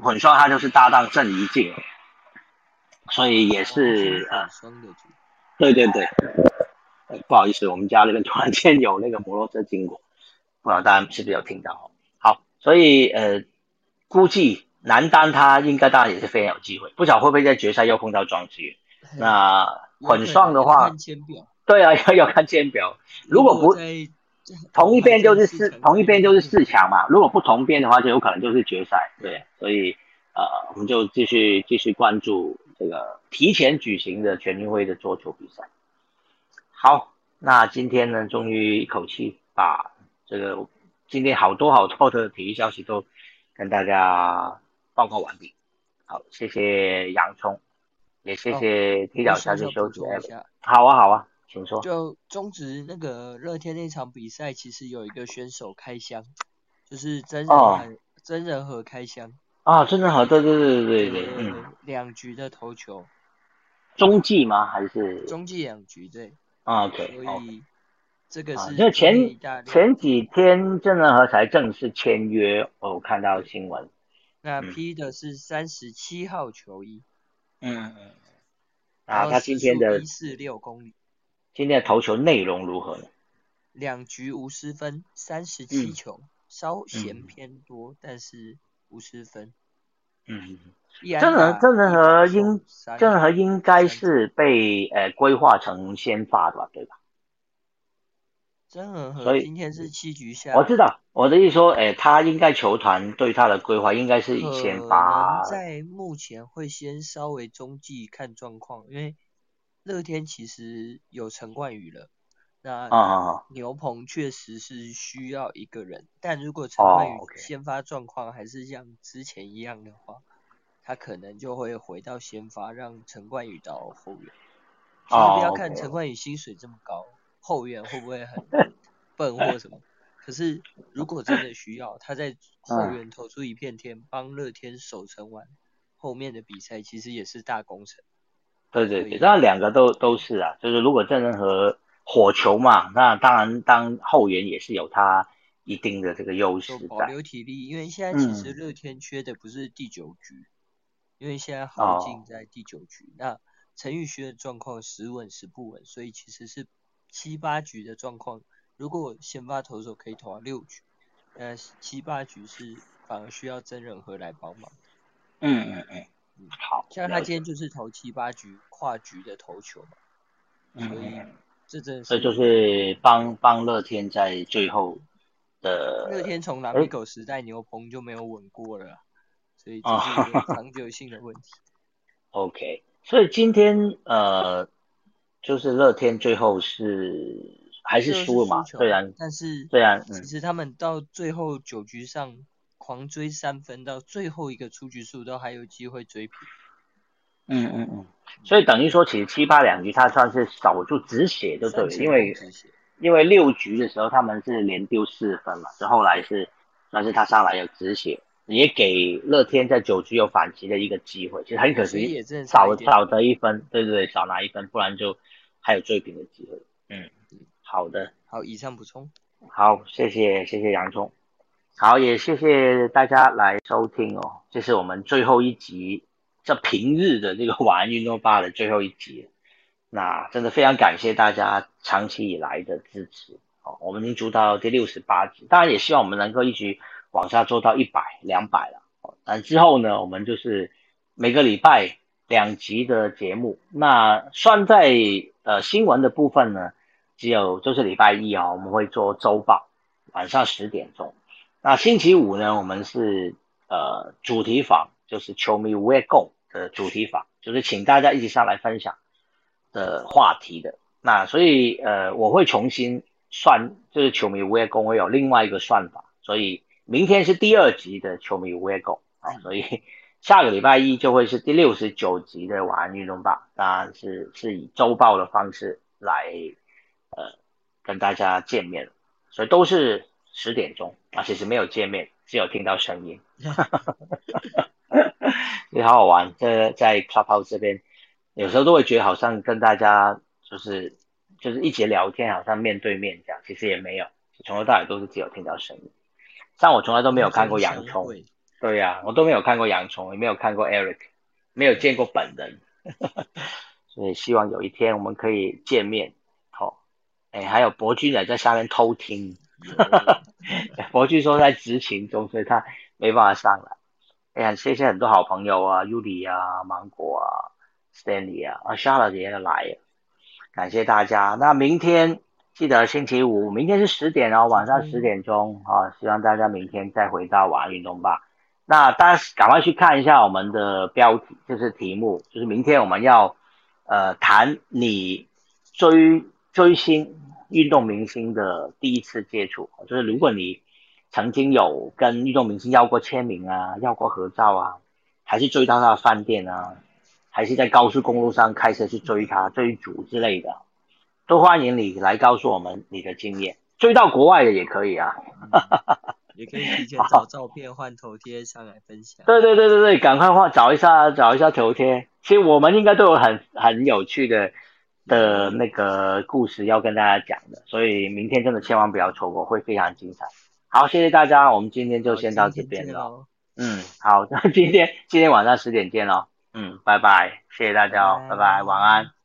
混双他就是搭档郑怡静，所以也是呃。对对对。不好意思，我们家那边突然间有那个摩托车经过，不知道大家是不是有听到？好，所以呃，估计男单他应该当然也是非常有机会，不晓会不会在决赛又碰到庄智渊。那混双的话，对啊，要要看签表。如果不同一边就是四，同一边就是四强嘛。如果不同边的话，就有可能就是决赛。对，所以呃，我们就继续继续关注这个提前举行的全运会的桌球比赛。好，那今天呢，终于一口气把这个今天好多好多的体育消息都跟大家报告完毕。好，谢谢洋葱，也谢谢提早下去休息。好啊，好啊，请说。就中职那个乐天那场比赛，其实有一个选手开箱，就是真人和真人和开箱。啊，真人和，对对对对对对，嗯。两局的投球。中继吗？还是？中继两局，对。OK，所以这个是就前前几天郑仁和才正式签约，我看到新闻。那批的是三十七号球衣。嗯嗯。啊，他今天的一四六公里。今天的投球内容如何呢？两局无失分，三十七球，稍嫌偏多，但是无失分。嗯。郑仁郑仁和应郑仁和应该是被呃规划成先发的吧，对吧？郑仁和今天是七局下，我知道我的意思说，哎，他应该球团对他的规划应该是以先发，在目前会先稍微中继看状况，因为乐天其实有陈冠宇了，那牛棚确实是需要一个人，但如果陈冠宇先发状况还是像之前一样的话。他可能就会回到先发，让陈冠宇到后援。其实不要看陈冠宇薪水这么高，后援会不会很 <laughs> 笨或什么？可是如果真的需要，他在后援投出一片天，帮乐天守城完后面的比赛，其实也是大工程。对对对，那两个都都是啊，就是如果郑仁和火球嘛，那当然当后援也是有他一定的这个优势保留体力，因为现在其实乐天缺的不是第九局。因为现在耗尽在第九局，那陈宇轩的状况时稳时不稳，所以其实是七八局的状况。如果先发投手可以投到六局，那七八局是反而需要真人和来帮忙。嗯嗯嗯，好。像他今天就是投七八局跨局的投球嘛，所以这真所以就是帮帮乐天在最后的。乐天从南米狗时代牛棚就没有稳过了。所以这是一个 <laughs> 长久性的问题。OK，所以今天呃，就是乐天最后是还是输了嘛？虽然但是虽然其实他们到最后九局上狂追三分，到最后一个出局数都还有机会追平。嗯嗯嗯，所以等于说其实七八两局他算是守住止血就对了，因为因为六局的时候他们是连丢四分嘛，就后来是算是他上来有止血。也给乐天在九局有反击的一个机会，其实很可惜，少少得一分，对对对，少拿一分，不然就还有追平的机会。嗯，好的，好，以上补充。好，谢谢谢谢杨总，好，也谢谢大家来收听哦，这是我们最后一集，这平日的这个晚运动吧的最后一集，那真的非常感谢大家长期以来的支持，哦，我们已经做到第六十八集，当然也希望我们能够一直。往下做到一百、两百了，但之后呢，我们就是每个礼拜两集的节目。那算在呃新闻的部分呢，只有就是礼拜一啊，我们会做周报，晚上十点钟。那星期五呢，我们是呃主题房，就是球迷 w e Go 的主题房，就是请大家一起上来分享的话题的。那所以呃，我会重新算，就是球迷 Where Go 会有另外一个算法，所以。明天是第二集的球迷 We Go 啊，所以 <laughs> 下个礼拜一就会是第六十九集的晚安运动吧，当然是是以周报的方式来呃跟大家见面，所以都是十点钟啊，其实没有见面，只有听到声音，<laughs> 也好好玩。这在 Clubhouse 这边，有时候都会觉得好像跟大家就是就是一起聊天，好像面对面这样，其实也没有，从头到尾都是只有听到声音。像我从来都没有看过洋葱。对呀，我都没有看过洋葱，也没有看过 Eric，没有见过本人，<laughs> 所以希望有一天我们可以见面。好，哎，还有博君也在下面偷听，<laughs> 博君说在执勤中，所以他没办法上来。哎呀，谢谢很多好朋友啊，Yuli 啊，芒果啊，Stanley 啊，啊，Charlotte 也来了，感谢大家。那明天记得星期五，明天是十点哦，晚上十点钟啊，希望大家明天再回到晚安运动吧。那大家赶快去看一下我们的标题，就是题目，就是明天我们要呃谈你追追星运动明星的第一次接触，就是如果你曾经有跟运动明星要过签名啊，要过合照啊，还是追到他的饭店啊，还是在高速公路上开车去追他追逐之类的，都欢迎你来告诉我们你的经验，追到国外的也可以啊。也可以提前找照片换头贴上来分享。对对对对对，赶快换找一下找一下头贴。其实我们应该都有很很有趣的的那个故事要跟大家讲的，所以明天真的千万不要错过，会非常精彩。好，谢谢大家，我们今天就先到这边了。嗯，好，那今天今天晚上十点见喽。嗯，拜拜，谢谢大家哦，拜拜，晚安。